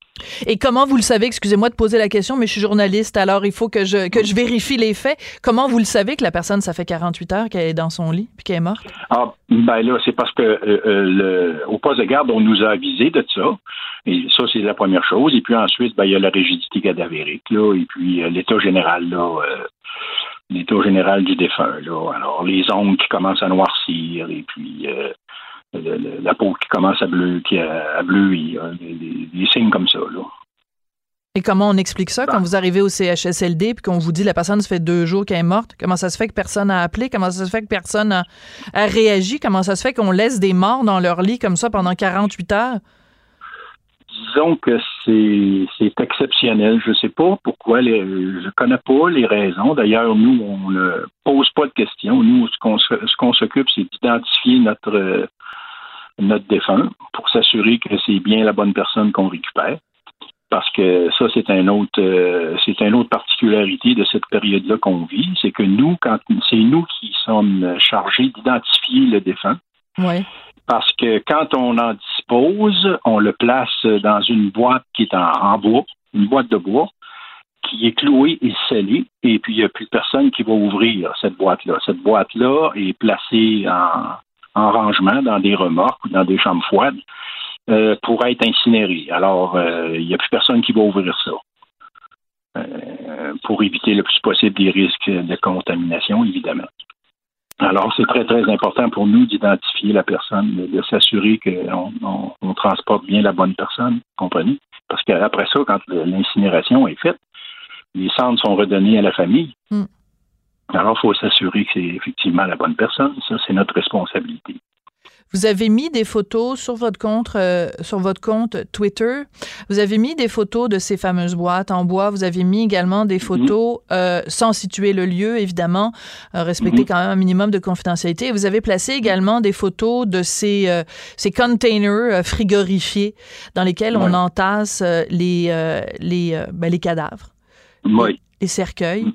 Et comment vous le savez, excusez-moi de poser la question, mais je suis journaliste, alors il faut que je, que je vérifie les faits. Comment vous le savez que la personne, ça fait 48 heures qu'elle est dans son lit puis qu'elle est morte? Ah, ben là, c'est parce que euh, euh, au poste de garde, on nous a avisé de ça. Et ça, c'est la première chose. Et puis ensuite, ben, il y a la rigidité cadavérique, là, et puis euh, l'état général, là, l'état général du défunt. Là. Alors, les ongles qui commencent à noircir et puis le, la peau qui commence à bleu, qui a, à bleuir, des, des, signes comme ça. Là. Et comment on explique ça? Quand vous arrivez au CHSLD puis qu'on vous dit la personne se fait deux jours qu'elle est morte? Comment ça se fait que personne n'a appelé? Comment ça se fait que personne a, a réagi? Comment ça se fait qu'on laisse des morts dans leur lit comme ça pendant 48 heures? disons que c'est exceptionnel. Je ne sais pas pourquoi, les, je connais pas les raisons. D'ailleurs, nous, on ne pose pas de questions. Nous, ce qu'on s'occupe, c'est d'identifier notre notre défunt pour s'assurer que c'est bien la bonne personne qu'on récupère. Parce que ça, c'est un autre, euh, c'est une autre particularité de cette période-là qu'on vit, c'est que nous, quand c'est nous qui sommes chargés d'identifier le défunt. Ouais parce que quand on en dispose, on le place dans une boîte qui est en, bois, une boîte de bois, qui est clouée et scellée, et puis il n'y a plus personne qui va ouvrir cette boîte-là. Cette boîte-là est placée en, rangement dans des remorques ou dans des chambres froides euh, pour être incinérée. Alors, euh, il n'y a plus personne qui va ouvrir ça. Euh, pour éviter le plus possible des risques de contamination, évidemment. Alors, c'est très, très important pour nous d'identifier la personne, de, s'assurer qu'on on, transporte bien la bonne personne, comprenez? Parce qu'après ça, quand l'incinération est faite, les cendres sont redonnés à la famille. Mm. Alors, il faut s'assurer que c'est effectivement la bonne personne. Ça, c'est notre responsabilité. Vous avez mis des photos sur votre compte, euh, sur votre compte Twitter. Vous avez mis des photos de ces fameuses boîtes en bois. Vous avez mis également des mhm. photos euh, sans situer le lieu, évidemment, euh, respecter mhm. quand même un minimum de confidentialité. vous avez placé également des photos de ces, ces containers frigorifiés dans lesquels on entasse les, les, ben, les cadavres, les cercueils.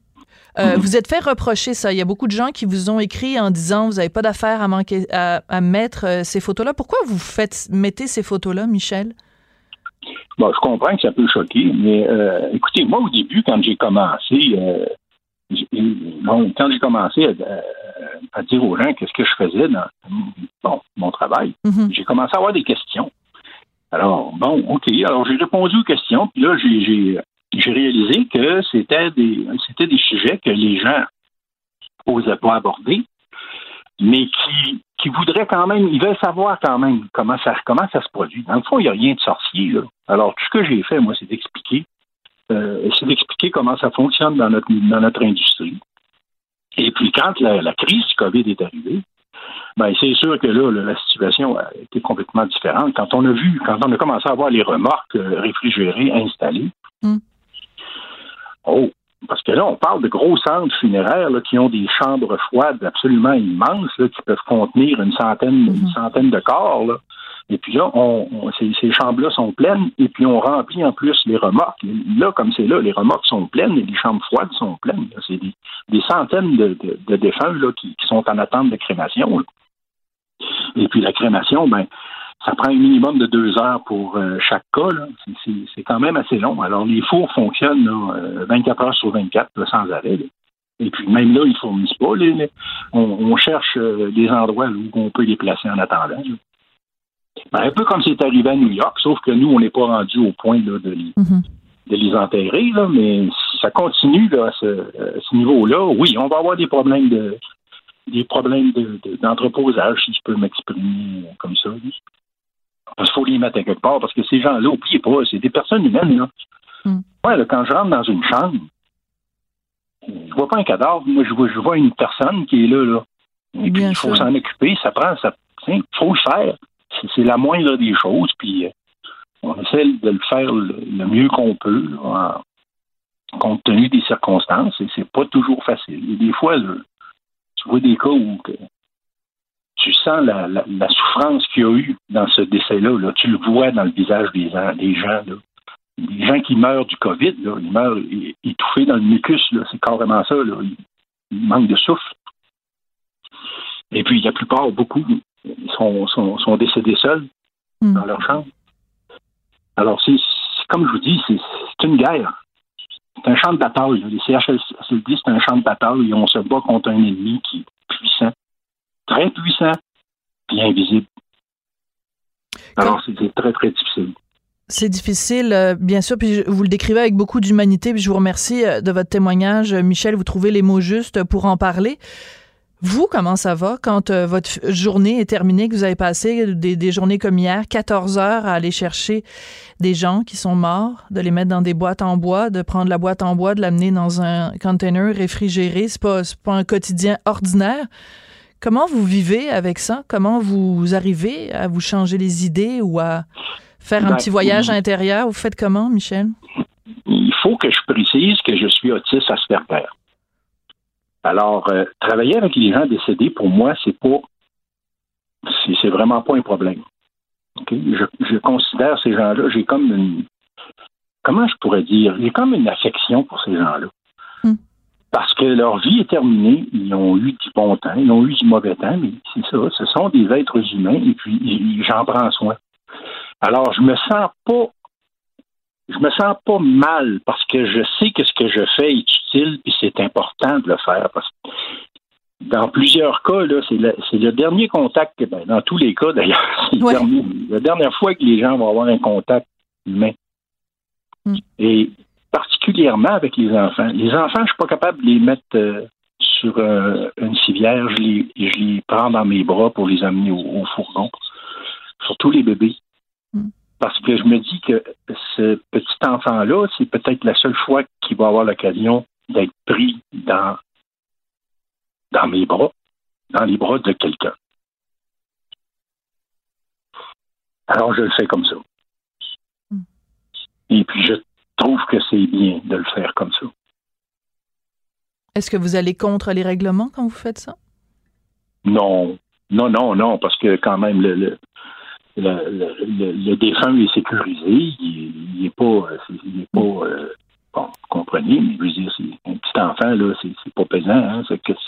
Euh, mhm. Vous êtes fait reprocher ça. Il y a beaucoup de gens qui vous ont écrit en disant vous n'avez pas d'affaire à, manquer, à, mettre euh, ces photos-là. Pourquoi vous faites mettez ces photos-là, Michel? Bon, je comprends que ça peut choquer, mais euh, écoutez, moi, au début, quand j'ai commencé, quand j'ai commencé à, dire aux gens qu'est-ce que je faisais dans bon, mon travail, mhm. j'ai commencé à avoir des questions. Alors, bon, OK. Alors, j'ai répondu aux questions, puis là, j'ai j'ai réalisé que c'était des, c'était des sujets que les gens n'osaient pas aborder, mais qui, qui voudraient quand même, ils veulent savoir quand même comment ça, comment ça se produit. Dans le fond, il n'y a rien de sorcier. Alors, tout ce que j'ai fait, moi, c'est d'expliquer, euh, c'est d'expliquer comment ça fonctionne dans notre, dans notre industrie. Et puis, quand la, crise du COVID est arrivée, ben, c'est sûr que là, la situation a été complètement différente. Quand on a vu, quand on a commencé à voir les remorques euh, réfrigérées installées, Mm. Oh, parce que là, on parle de gros centres funéraires là, qui ont des chambres froides absolument immenses, là, qui peuvent contenir une centaine, une centaine de corps. Là. Et puis là, on, on- ces, ces chambres-là sont pleines, et puis on remplit en plus les remorques. Là, comme c'est là, les remorques sont pleines et les chambres froides sont pleines. C'est des, des centaines de, de- de défunts là, qui, qui sont en attente de crémation. là. Et puis la crémation, ben, ça prend un minimum de deux heures pour euh, chaque cas. C'est- quand même assez long. Alors, les fours fonctionnent là, euh, 24 heures sur 24 là, sans arrêt. là. Et puis, même là, ils ne fournissent pas. on, on cherche euh, des endroits là, où on peut les placer en attendant. Ben, un peu comme c'est arrivé à New York, sauf que nous, on n'est pas rendu au point de, les, de les enterrer, mais si ça continue à ce, niveau-là, oui, on va avoir des problèmes de des problèmes de- de- d'entreposage, si je peux m'exprimer comme ça. Qu'il faut les mettre à quelque part, parce que ces gens-là, oubliez pas, c'est des personnes humaines. Là. Ouais, là, quand je rentre dans une chambre, je vois pas un cadavre, moi je vois, je vois une personne qui est là. là. Et puis il faut s'en occuper, ça prend, ça, il faut le faire. C'est- C'est la moindre des choses, puis euh, on essaie de le faire le, le mieux qu'on peut, là, en- compte tenu des circonstances, et c'est pas toujours facile. Et des fois, là, tu vois des cas où que tu sens la, la- la souffrance qu'il y a eu dans ce décès-là. Là. Tu le vois dans le visage des, gens- des gens. Là. Les gens qui meurent du COVID, là, ils meurent étouffés dans le mucus. C'est carrément ça. Là. Ils, manquent de souffle. Et puis, la plupart, beaucoup, sont, sont, sont décédés seuls dans leur chambre. Alors, c'est comme je vous dis, c'est une guerre. C'est un champ de bataille. Les CHSLD, c'est un champ de bataille et on se bat contre un ennemi qui est puissant, très puissant, puis invisible. Alors, c'est c'est très, très difficile. C'est difficile, euh, bien sûr, puis vous le décrivez avec beaucoup d'humanité, puis je vous remercie euh, de votre témoignage. Euh, Michel, vous trouvez les mots justes pour en parler. Vous, comment ça va quand votre journée est terminée, que vous avez passé des, des journées comme hier, 14 heures à aller chercher des gens qui sont morts, de les mettre dans des boîtes en bois, de prendre la boîte en bois, de l'amener dans un container réfrigéré, c'est pas, c'est pas un quotidien ordinaire? Comment vous vivez avec ça? Comment vous arrivez à vous changer les idées ou à faire un Ben, petit voyage intérieur? Vous faites comment, Michel? il faut que je précise que je suis autiste Asperger. Alors, euh, travailler avec les gens décédés, pour moi, c'est pas, c'est vraiment pas un problème. Je considère ces gens-là, j'ai comme une, comment je pourrais dire, j'ai comme une affection pour ces gens-là. Parce que leur vie est terminée, ils ont eu du bon temps, ils ont eu du mauvais temps, mais c'est ça, ce sont des êtres humains et puis j'en prends soin. Alors, je me sens pas je me sens pas mal parce que je sais que ce que je fais est utile puis c'est important de le faire parce que dans plusieurs cas, là, c'est le, dernier contact, que- ben, dans tous les cas d'ailleurs, c'est la dernière fois que les gens vont avoir un contact humain. Et particulièrement avec les enfants. Les enfants, je suis pas capable de les mettre euh, sur euh, une civière, je les, je les prends dans mes bras pour les amener au, au fourgon. Surtout les bébés. Parce que je me dis que ce petit enfant-là, c'est peut-être la seule fois qu'il va avoir l'occasion d'être pris dans, dans mes bras, dans les bras de quelqu'un. Alors, je le fais comme ça. Et puis, je trouve que c'est bien de le faire comme ça. Est-ce que vous allez contre les règlements quand vous faites ça? Non, non, non, non, parce que quand même, le, le, le, le- le- le défunt est sécurisé. Il, il est pas, il est pas, euh, bon, vous comprenez, mais je veux dire, c'est un petit enfant, là, c'est pas pesant, hein, c'est que c-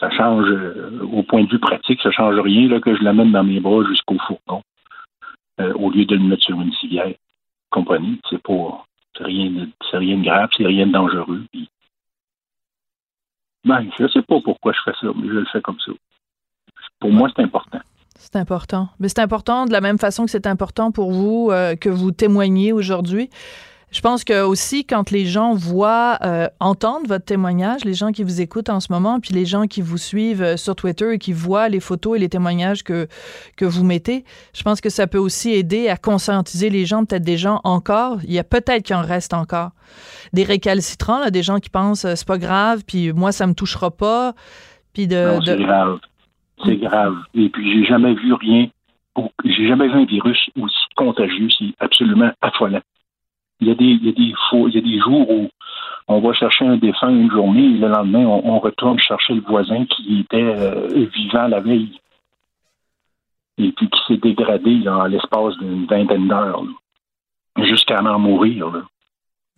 ça change, euh, au point de vue pratique, ça change rien, là, que je l'amène dans mes bras jusqu'au fourgon, euh, au lieu de le mettre sur une civière. Comprenez? C'est pas, c'est rien de, grave, c'est rien de dangereux. puis- ben, je sais pas pourquoi je fais ça, mais je le fais comme ça. Pour moi, c'est important. C'est important. Mais c'est important de la même façon que c'est important pour vous euh, que vous témoigniez aujourd'hui. Je pense que aussi quand les gens voient, euh, entendent votre témoignage, les gens qui vous écoutent en ce moment, puis les gens qui vous suivent euh, sur Twitter et qui voient les photos et les témoignages que que vous mettez, je pense que ça peut aussi aider à conscientiser les gens, peut-être des gens encore, il y a peut-être qu'il en reste encore des récalcitrants, là, des gens qui pensent euh, c'est pas grave, puis moi ça me touchera pas, puis de, non, c'est grave, c'est grave. Et puis j'ai jamais vu rien, j'ai jamais vu un virus aussi contagieux, c'est absolument affolant. Il y a des, il y a des, faux, il y a des jours où on va chercher un défunt une journée et le lendemain, on, on retourne chercher le voisin qui était euh, vivant la veille et puis qui s'est dégradé là, en l'espace d'une vingtaine d'heures jusqu'à en mourir. Là.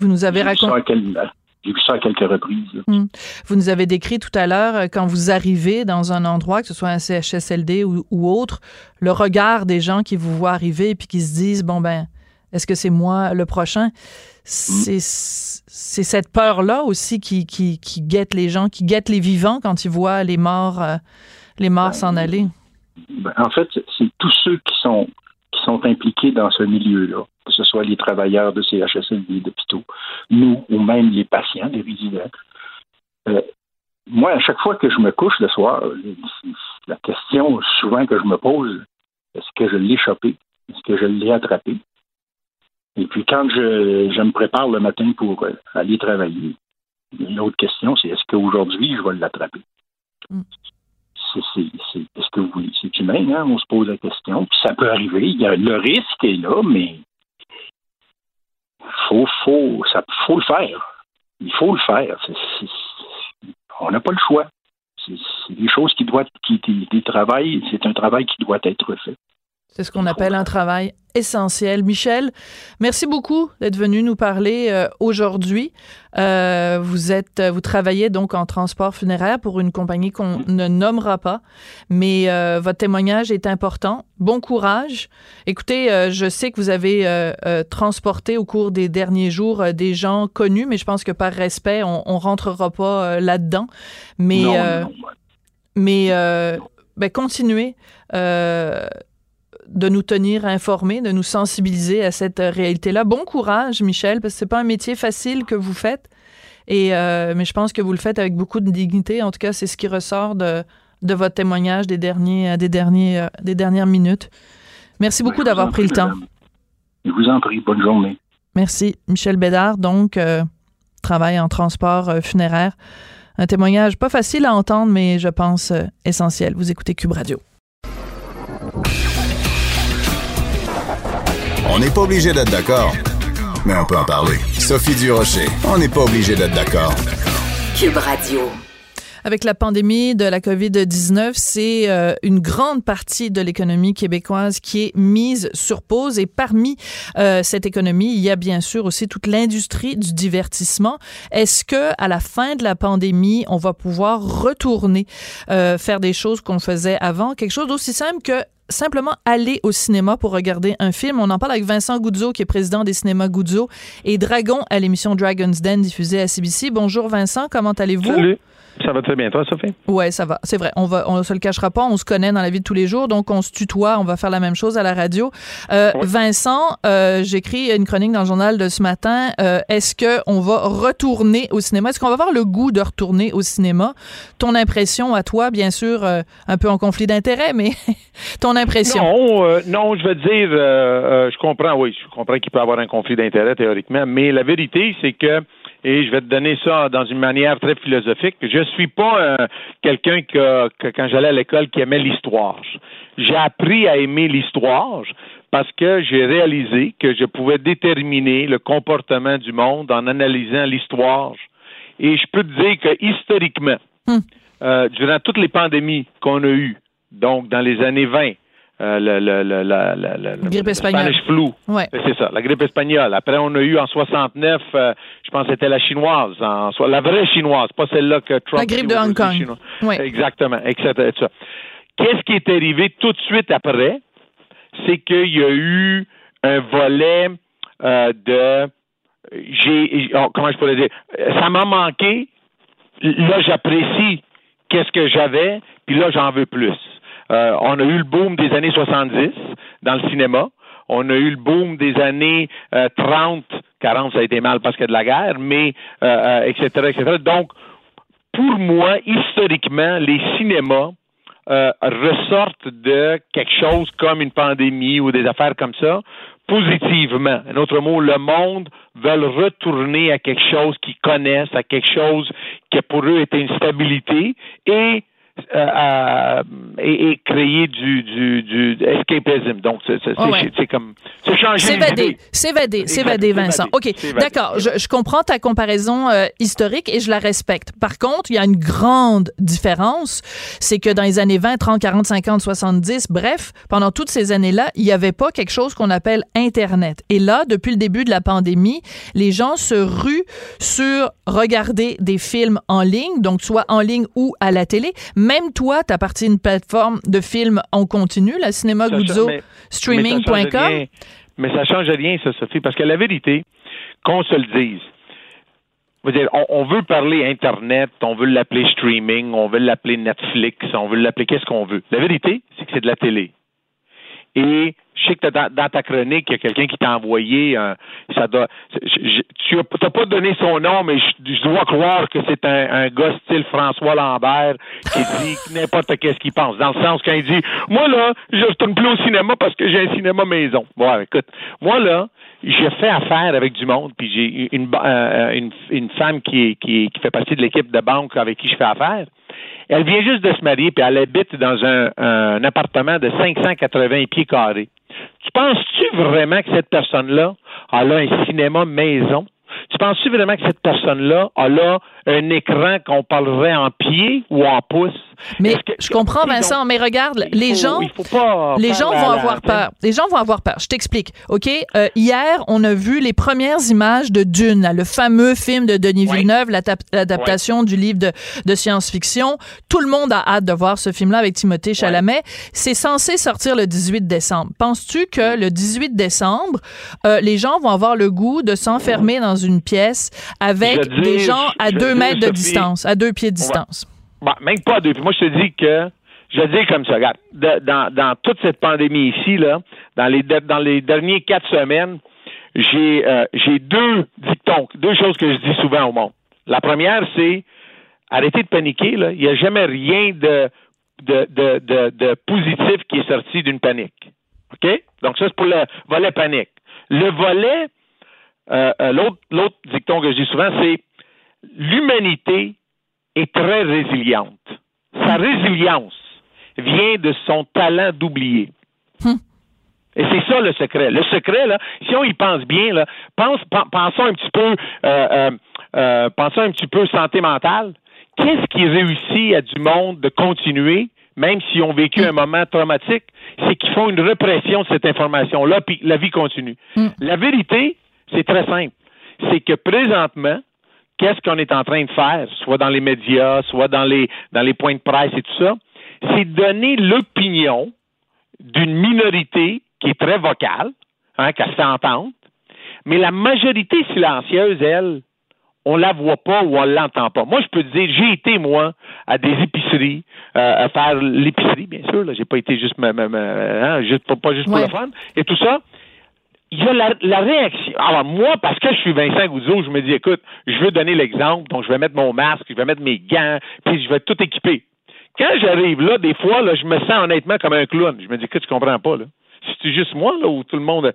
Vous nous avez raconté. J'ai vu ça à quelques reprises. Hum. Vous nous avez décrit tout à l'heure, euh, quand vous arrivez dans un endroit, que ce soit un CHSLD ou, ou autre, le regard des gens qui vous voient arriver et puis qui se disent, bon ben, est-ce que c'est moi le prochain? C'est cette peur-là aussi qui, qui, qui, guette les gens, qui guette les vivants quand ils voient les morts, euh, les morts ben, s'en aller. Ben, en fait, c'est tous ceux qui sont, qui sont impliqués dans ce milieu-là, que ce soit les travailleurs de CHSLD, d'hôpitaux, nous ou même les patients, les résidents. Euh, moi, à chaque fois que je me couche le soir, la question souvent que je me pose, est-ce que je l'ai chopé? Est-ce que je l'ai attrapé? Et puis quand je, je, me prépare le matin pour euh, aller travailler, une autre question, c'est est-ce qu'aujourd'hui, je vais l'attraper? Mm. Est-ce que oui, c'est humain, hein? On se pose la question. Puis ça peut arriver. Il y a, le risque est là, mais faut, faut, ça, faut le faire. Il faut le faire. on n'a pas le choix. C'est des choses qui doivent, qui, des travail, c'est un travail qui doit être fait. C'est ce qu'on appelle un travail essentiel. Michel, merci beaucoup d'être venu nous parler euh, aujourd'hui. Euh, vous êtes, vous travaillez donc en transport funéraire pour une compagnie qu'on ne nommera pas, mais euh, votre témoignage est important. Bon courage. Écoutez, euh, je sais que vous avez euh, euh, transporté au cours des derniers jours des gens connus, mais je pense que par respect, on, on rentrera pas là-dedans. Mais, non, non. mais ben, continuez de nous tenir informés, de nous sensibiliser à cette réalité-là. Bon courage, Michel, parce que c'est pas un métier facile que vous faites. Et euh, mais je pense que vous le faites avec beaucoup de dignité. En tout cas, c'est ce qui ressort de, de votre témoignage des derniers des derniers des dernières minutes. Merci beaucoup d'avoir pris le temps. Je vous en prie. Bonne journée. Merci, Michel Bédard. Donc, euh, travaille en transport euh, funéraire. Un témoignage pas facile à entendre, mais je pense euh, essentiel. Vous écoutez Cube Radio. On n'est pas obligé d'être d'accord, mais on peut en parler. Sophie Durocher, on n'est pas obligé d'être d'accord. Cube Radio. Avec la pandémie de la COVID-19, c'est euh, une grande partie de l'économie québécoise qui est mise sur pause. Et parmi euh, cette économie, il y a bien sûr aussi toute l'industrie du divertissement. Est-ce que à la fin de la pandémie, on va pouvoir retourner euh, faire des choses qu'on faisait avant, quelque chose d'aussi simple que simplement aller au cinéma pour regarder un film. On en parle avec Vincent Goudzo, qui est président des cinémas Goudzo, et Dragon à l'émission Dragon's Den diffusée à CBC. Bonjour Vincent, comment allez-vous? Ça va très bien, toi, Sophie? Oui, ça va. C'est vrai. On va, on se le cachera pas. On se connaît dans la vie de tous les jours, donc on se tutoie. On va faire la même chose à la radio. Euh, oui. Vincent, euh, j'écris une chronique dans le journal de ce matin. Euh, Est-ce que on va retourner au cinéma? Est-ce qu'on va avoir le goût de retourner au cinéma? Ton impression à toi, bien sûr, euh, un peu en conflit d'intérêts, mais ton impression Non, euh, non, je veux dire, euh, je comprends. Oui, je comprends qu'il peut y avoir un conflit d'intérêts théoriquement, mais la vérité, c'est que et je vais te donner ça dans une manière très philosophique. Je suis pas euh, quelqu'un que, que, quand j'allais à l'école, qui aimait l'histoire. J'ai appris à aimer l'histoire parce que j'ai réalisé que je pouvais déterminer le comportement du monde en analysant l'histoire. Et je peux te dire que historiquement, Hmm. euh, durant toutes les pandémies qu'on a eues, donc dans les années 20, euh, la, la, la, grippe espagnole. Spanish flu. Ouais. C'est ça, la grippe espagnole. Après, on a eu en 69, euh, je pense que c'était la chinoise, en, la vraie chinoise, pas celle-là que Trump... La grippe de Hong Kong. Exactement, etc. etc. Qu'est-ce qui est arrivé tout de suite après? C'est qu'il y a eu un volet euh, de... J'ai, oh, comment je pourrais dire? Ça m'a manqué. Là, j'apprécie qu'est-ce que j'avais, puis là, j'en veux plus. Euh, on a eu le boom des années 70 dans le cinéma. On a eu le boom des années euh, 30 40, ça a été mal parce qu'il y a de la guerre, mais euh, etc., etc. Donc, pour moi, historiquement, les cinémas euh, ressortent de quelque chose comme une pandémie ou des affaires comme ça positivement. Un autre mot, le monde veut retourner à quelque chose qu'ils connaissent, à quelque chose qui pour eux était une stabilité et euh, et, créer du, du, du escapism. Donc, c'est comme. C'est changer. S'évader, s'évader, s'évader, Vincent. OK, d'accord. Je, je, comprends ta comparaison euh, historique et je la respecte. Par contre, il y a une grande différence. C'est que dans les années 20, 30, 40, 50, 70, bref, pendant toutes ces années-là, il n'y avait pas quelque chose qu'on appelle Internet. Et là, depuis le début de la pandémie, les gens se ruent sur regarder des films en ligne, donc soit en ligne ou à la télé même toi, tu appartiens à une plateforme de films en continu, la Cinéma Guzzo, streaming.com. Mais ça change rien, ça, Sophie, parce que la vérité, qu'on se le dise, dire, on, veut parler Internet, on veut l'appeler streaming, on veut l'appeler Netflix, on veut l'appeler qu'est-ce qu'on veut. La vérité, c'est que c'est de la télé. Et je sais que dans, ta chronique, il y a quelqu'un qui t'a envoyé un. Ça doit, tu n'as pas donné son nom, mais je, dois croire que c'est un, un, gars style François Lambert qui dit n'importe qu'est-ce qu'il pense. Dans le sens qu'il dit Moi là, je retourne plus au cinéma parce que j'ai un cinéma maison. Bon, écoute, moi là, j'ai fait affaire avec du monde, puis j'ai une, euh, une, une, femme qui, qui, qui fait partie de l'équipe de banque avec qui je fais affaire. Elle vient juste de se marier, puis elle habite dans un, appartement de 580 pieds carrés. Tu penses-tu vraiment que cette personne-là a un cinéma maison? Tu penses-tu vraiment que cette personne-là a là un écran qu'on parlerait en pied ou en pouce? Mais je comprends, Vincent, mais regarde, les gens, les gens vont avoir peur. Les gens vont avoir peur. Je t'explique. OK? Euh, hier, on a vu les premières images de Dune, le fameux film de Denis Villeneuve, l'adaptation du livre de, science-fiction. Tout le monde a hâte de voir ce film-là avec Timothée Chalamet. C'est censé sortir le 18 décembre. Penses-tu que le 18 décembre, euh, les gens vont avoir le goût de s'enfermer dans une pièce avec des gens à deux mètres de distance, à deux pieds de distance? Bon, même pas deux. Puis moi, je te dis que je dis comme ça, regarde, dans, dans toute cette pandémie ici, là, dans les dans les derniers quatre semaines, j'ai euh, deux dictons, deux choses que je dis souvent au monde. La première, c'est arrêtez de paniquer, là. Il n'y a jamais rien de de, de, de, de positif qui est sorti d'une panique. OK? Donc ça, c'est pour le volet panique. Le volet, euh, euh l'autre, l'autre dicton que je dis souvent, c'est l'humanité est très résiliente. Sa résilience vient de son talent d'oublier. Hmm. Et c'est ça le secret. Le secret, là, si on y pense bien, là, pense, pensons un petit peu, euh, pensons un petit peu santé mentale. Qu'est-ce qui réussit à du monde de continuer, même s'ils ont vécu un moment traumatique, c'est qu'ils font une répression de cette information-là, puis la vie continue. Hmm. La vérité, c'est très simple. C'est que présentement, qu'est-ce qu'on est en train de faire, soit dans les médias, soit dans les, dans les points de presse et tout ça, c'est donner l'opinion d'une minorité qui est très vocale, hein, entendre, mais la majorité silencieuse, elle, on la voit pas ou on l'entend pas. Moi, je peux te dire, j'ai été, moi, à des épiceries, euh, à faire l'épicerie, bien sûr, là, j'ai pas été juste, hein, juste pas juste pour le fun, et tout ça il y a la, réaction. Alors, moi, parce que je suis Vincent Gouzeau, je me dis, écoute, je veux donner l'exemple, donc je vais mettre mon masque, je vais mettre mes gants, puis je vais tout équiper. Quand j'arrive là, des fois, là, je me sens honnêtement comme un clown. Je me dis, écoute, tu comprends pas, là. C'est juste moi, là, ou tout le monde.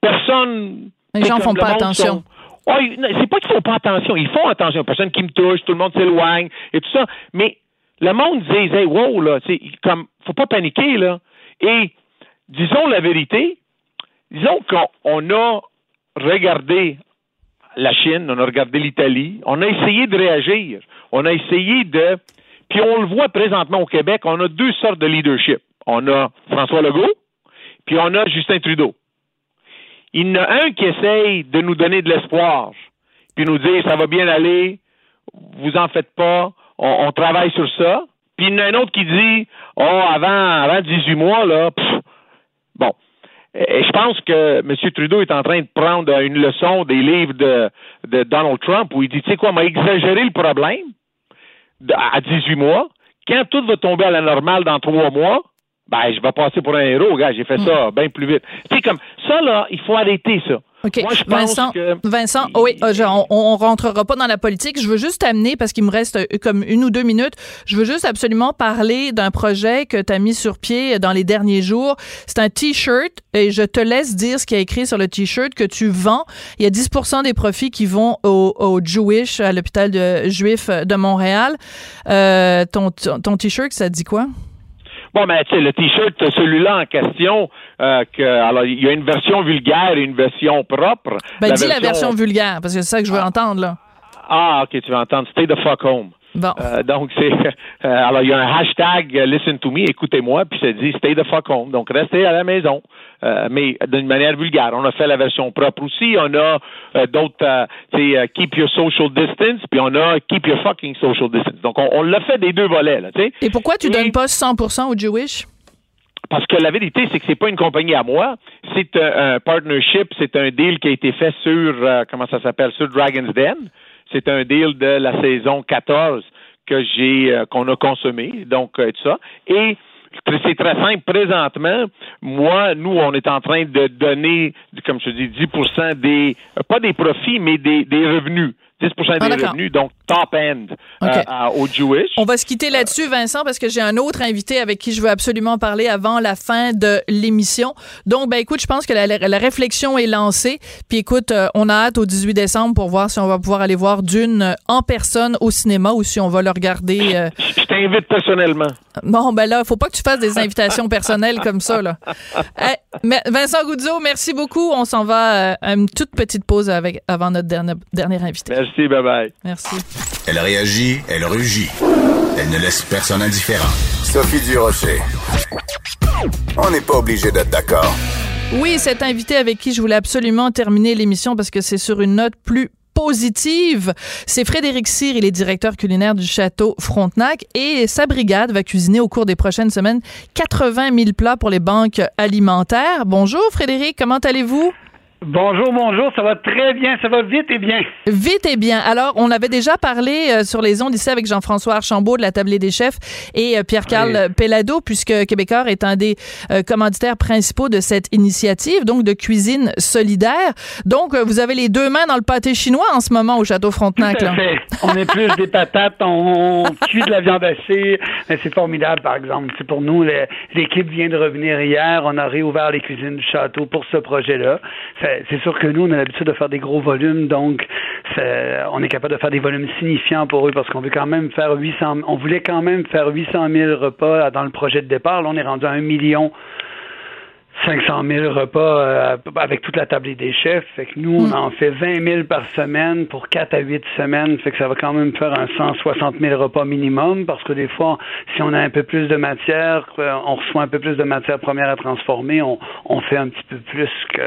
Personne? Les gens font pas attention. Oh, c'est pas qu'ils font pas attention. Ils font attention. Personne qui me touche, tout le monde s'éloigne et tout ça. Mais le monde dit, hey, wow, là, comme, faut pas paniquer, là. Et, disons la vérité, Disons qu'on a regardé la Chine, on a regardé l'Italie, on a essayé de réagir, on a essayé de... Puis on le voit présentement au Québec, on a deux sortes de leadership. On a François Legault, puis on a Justin Trudeau. Il y en a un qui essaye de nous donner de l'espoir, puis nous dire ça va bien aller, vous en faites pas, on, travaille sur ça. Puis il y en a un autre qui dit Oh, avant, avant 18 mois, là, bon. Et je pense que M. Trudeau est en train de prendre une leçon des livres de, de Donald Trump où il dit, tu sais quoi, m'a exagéré le problème à 18 mois. Quand tout va tomber à la normale dans trois mois, ben, je vais passer pour un héros, gars, j'ai fait ça mm. bien plus vite. Tu sais, comme, ça, là, il faut arrêter ça. OK. Moi, je pense Vincent, que... Vincent oh oui, je- on, on rentrera pas dans la politique. Je veux juste t'amener, parce qu'il me reste euh, comme une ou deux minutes, je veux juste absolument parler d'un projet que tu as mis sur pied dans les derniers jours. C'est un T-shirt et je te laisse dire ce qu'il y a écrit sur le T-shirt que tu vends. Il y a 10% des profits qui vont au, au Jewish, à l'hôpital de, juif de Montréal. Euh, ton ton T-shirt, ça dit quoi? Bon, ben, tu sais, le T-shirt, celui-là en question, euh, que, alors, il y a une version vulgaire et une version propre. Ben, dis la version vulgaire, parce que c'est ça que je veux entendre, là. Ah, OK, tu vas entendre Stay the fuck home. Bon. Euh, donc, c'est. euh, alors, il y a un hashtag euh, Listen to me, écoutez-moi, puis ça dit Stay the fuck home. Donc, restez à la maison. Euh, mais d'une manière vulgaire. On a fait la version propre aussi. On a d'autres, euh, Keep your social distance, puis on a Keep your fucking social distance. Donc, on, on l'a fait des deux volets, là, tu sais. Et pourquoi tu donnes pas 100% au Jewish? Parce que la vérité, c'est que c'est pas une compagnie à moi, c'est un, partnership, c'est un deal qui a été fait sur comment ça s'appelle, sur Dragon's Den. C'est un deal de la saison 14 que j'ai euh, qu'on a consommé, donc euh, tout ça. Et c'est très simple. Présentement, moi, nous, on est en train de donner, comme je te dis, 10% des, pas des profits, mais des, des revenus. 10 Ah, des revenus, donc top end euh, OK. à- au Jewish. On va se quitter là-dessus, Vincent, parce que j'ai un autre invité avec qui je veux absolument parler avant la fin de l'émission. Donc, ben écoute, je pense que la, réflexion est lancée. Puis écoute, euh, on a hâte au 18 décembre pour voir si on va pouvoir aller voir Dune euh, en personne au cinéma ou si on va le regarder. euh, Je t'invite personnellement. Bon, ben là, faut pas que tu fasses des invitations personnelles comme ça, là. Vincent Goudzo, merci beaucoup. On s'en va euh, à une toute petite pause avec, avant notre dernier, dernier invité. Merci, bye bye. Merci. Elle réagit, elle rugit. Elle ne laisse personne indifférent. Sophie Durocher. On n'est pas obligé d'être d'accord. Oui, cet invité avec qui je voulais absolument terminer l'émission parce que c'est sur une note plus positive. C'est Frédéric Cyr, il est directeur culinaire du château Frontenac et sa brigade va cuisiner au cours des prochaines semaines 80 000 plats pour les banques alimentaires. Bonjour Frédéric, comment allez-vous? Bonjour, bonjour, ça va très bien, ça va vite et bien. Vite et bien. Alors, on avait déjà parlé euh, sur les ondes ici avec Jean-François Archambault de la Tablée des chefs et euh, Pierre-Carl Oui. Pellado, puisque Québécois est un des euh, commanditaires principaux de cette initiative, donc de cuisine solidaire. Donc, euh, vous avez les deux mains dans le pâté chinois en ce moment au Château Frontenac. Tout à là. fait. On est plus des patates, on, on cuit de la viande hachée. C'est formidable, par exemple. C'est pour nous, l'équipe vient de revenir hier. On a réouvert les cuisines du château pour ce projet-là. C'est sûr que nous, on a l'habitude de faire des gros volumes, donc on est capable de faire des volumes signifiants pour eux parce qu'on veut quand même faire 800, on voulait quand même faire 800 000 repas dans le projet de départ. Là, on est rendu à un million 500 000 repas euh, avec toute la tablée des chefs. Fait que nous, on en fait 20 000 par semaine pour 4 à 8 semaines. Fait que ça va quand même faire un 160 000 repas minimum parce que des fois, si on a un peu plus de matière, euh, on reçoit un peu plus de matière première à transformer, on, on fait un petit peu plus que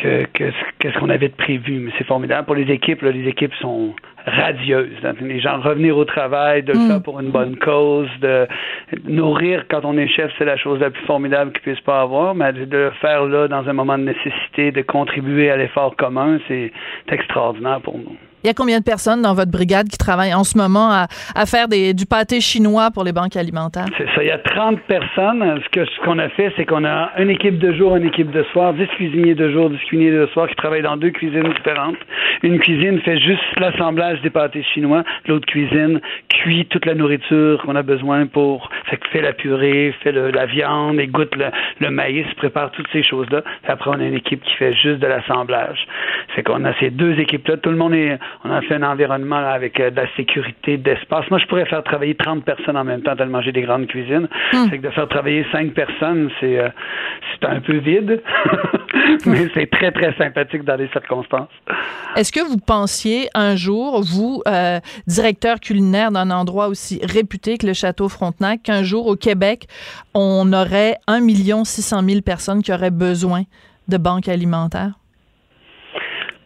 que, que, ce- que ce qu'on avait de prévu. Mais c'est formidable. Pour les équipes, là, les équipes sont radieuses. Les gens revenir au travail, de le faire pour une bonne cause, de nourrir quand on est chef, c'est la chose la plus formidable qu'ils puissent pas avoir, mais de le faire là dans un moment de nécessité, de contribuer à l'effort commun, c'est extraordinaire pour nous. Il y a combien de personnes dans votre brigade qui travaillent en ce moment à, faire du pâté chinois pour les banques alimentaires? C'est ça, il y a 30 personnes. Ce qu'on a fait, c'est qu'on a une équipe de jour, une équipe de soir, 10 cuisiniers de jour, 10 cuisiniers de soir qui travaillent dans deux cuisines différentes. Une cuisine fait juste l'assemblage des pâtés chinois, l'autre cuisine cuit toute la nourriture qu'on a besoin pour fait, la purée, fait la viande, égoutte le, le maïs, prépare toutes ces choses-là. Après, on a une équipe qui fait juste de l'assemblage. C'est qu'on a ces deux équipes-là. Tout le monde est, on a fait un environnement là, avec euh, de la sécurité, d'espace. Moi, je pourrais faire travailler 30 personnes en même temps tellement j'ai des grandes cuisines. C'est que de faire travailler 5 personnes, c'est, euh, c'est un peu vide, mais c'est très, très sympathique dans les circonstances. Est-ce que vous pensiez un jour, vous, euh, directeur culinaire d'un endroit aussi réputé que le Château Frontenac, qu'un jour au Québec, on aurait 1 600 000 personnes qui auraient besoin de banques alimentaires?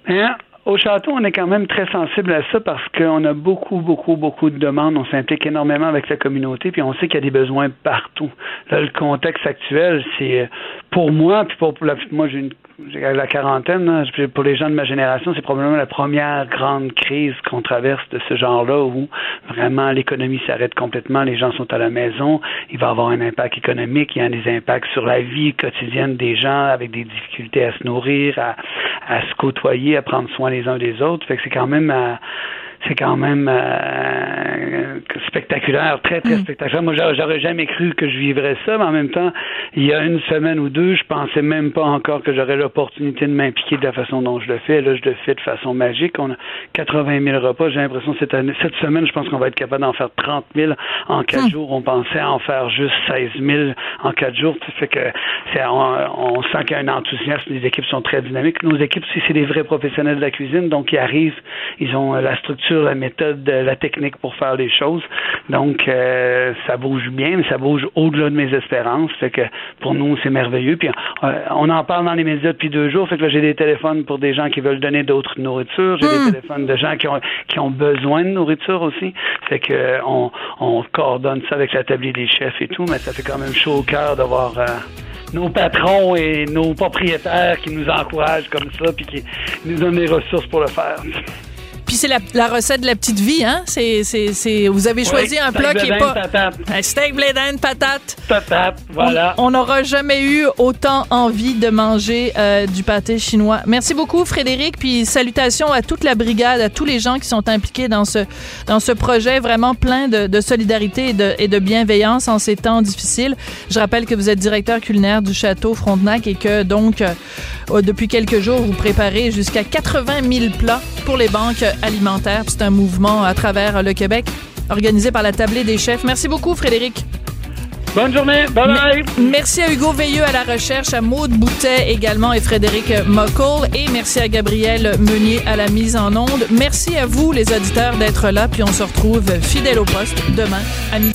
Hein? Au château, on est quand même très sensible à ça parce qu'on a beaucoup, beaucoup, beaucoup de demandes. On s'implique énormément avec la communauté, puis on sait qu'il y a des besoins partout. Là, le contexte actuel, c'est pour moi, puis pour, la, moi, j'ai une la quarantaine, pour les gens de ma génération, c'est probablement la première grande crise qu'on traverse de ce genre-là où vraiment l'économie s'arrête complètement, les gens sont à la maison, il va avoir un impact économique, il y a des impacts sur la vie quotidienne des gens avec des difficultés à se nourrir, à, à se côtoyer, à prendre soin les uns des autres. Fait que c'est quand même euh, c'est quand même euh, spectaculaire, très, très mm. spectaculaire. Moi, j'aurais jamais cru que je vivrais ça, mais en même temps, il y a une semaine ou deux, je pensais même pas encore que j'aurais l'opportunité de m'impliquer de la façon dont je le fais. Là, je le fais de façon magique. On a 80 000 repas. J'ai l'impression cette année, cette semaine, je pense qu'on va être capable d'en faire 30 000 en quatre mm. jours. On pensait en faire juste 16 000 en quatre jours. Ça fait que on, on, sent qu'il y a un enthousiasme. Les équipes sont très dynamiques. Nos équipes, c'est des vrais professionnels de la cuisine, donc ils arrivent, ils ont la structure la méthode, la technique pour faire les choses. Donc, euh, ça bouge bien, mais ça bouge au-delà de mes espérances. Fait que pour nous, c'est merveilleux. Puis euh, on en parle dans les médias depuis deux jours. Fait que là, j'ai des téléphones pour des gens qui veulent donner d'autres nourritures. J'ai des hmm. téléphones de gens qui ont qui ont besoin de nourriture aussi. Fait que on, on coordonne ça avec la tablier des chefs et tout, mais ça fait quand même chaud au cœur d'avoir euh, nos patrons et nos propriétaires qui nous encouragent comme ça puis qui nous donnent les ressources pour le faire. Puis c'est la, recette de la petite vie, hein? C'est, c'est, vous avez choisi un plat qui est pas. Un steak blé patate. Patate, voilà. On n'aura jamais eu autant envie de manger euh, du pâté chinois. Merci beaucoup, Frédéric. Puis salutations à toute la brigade, à tous les gens qui sont impliqués dans ce, dans ce projet vraiment plein de, solidarité et de, et de bienveillance en ces temps difficiles. Je rappelle que vous êtes directeur culinaire du château Frontenac et que donc, euh, depuis quelques jours, vous préparez jusqu'à 80 000 plats pour les banques alimentaire. C'est un mouvement à travers le Québec organisé par la Tablée des chefs. Merci beaucoup, Frédéric. Bonne journée. Bye bye. Merci à Hugo Veilleux à la recherche, à Maude Boutet également et Frédéric Muckle. Et merci à Gabriel Meunier à la mise en onde. Merci à vous, les auditeurs, d'être là. Puis on se retrouve fidèle au poste demain à midi.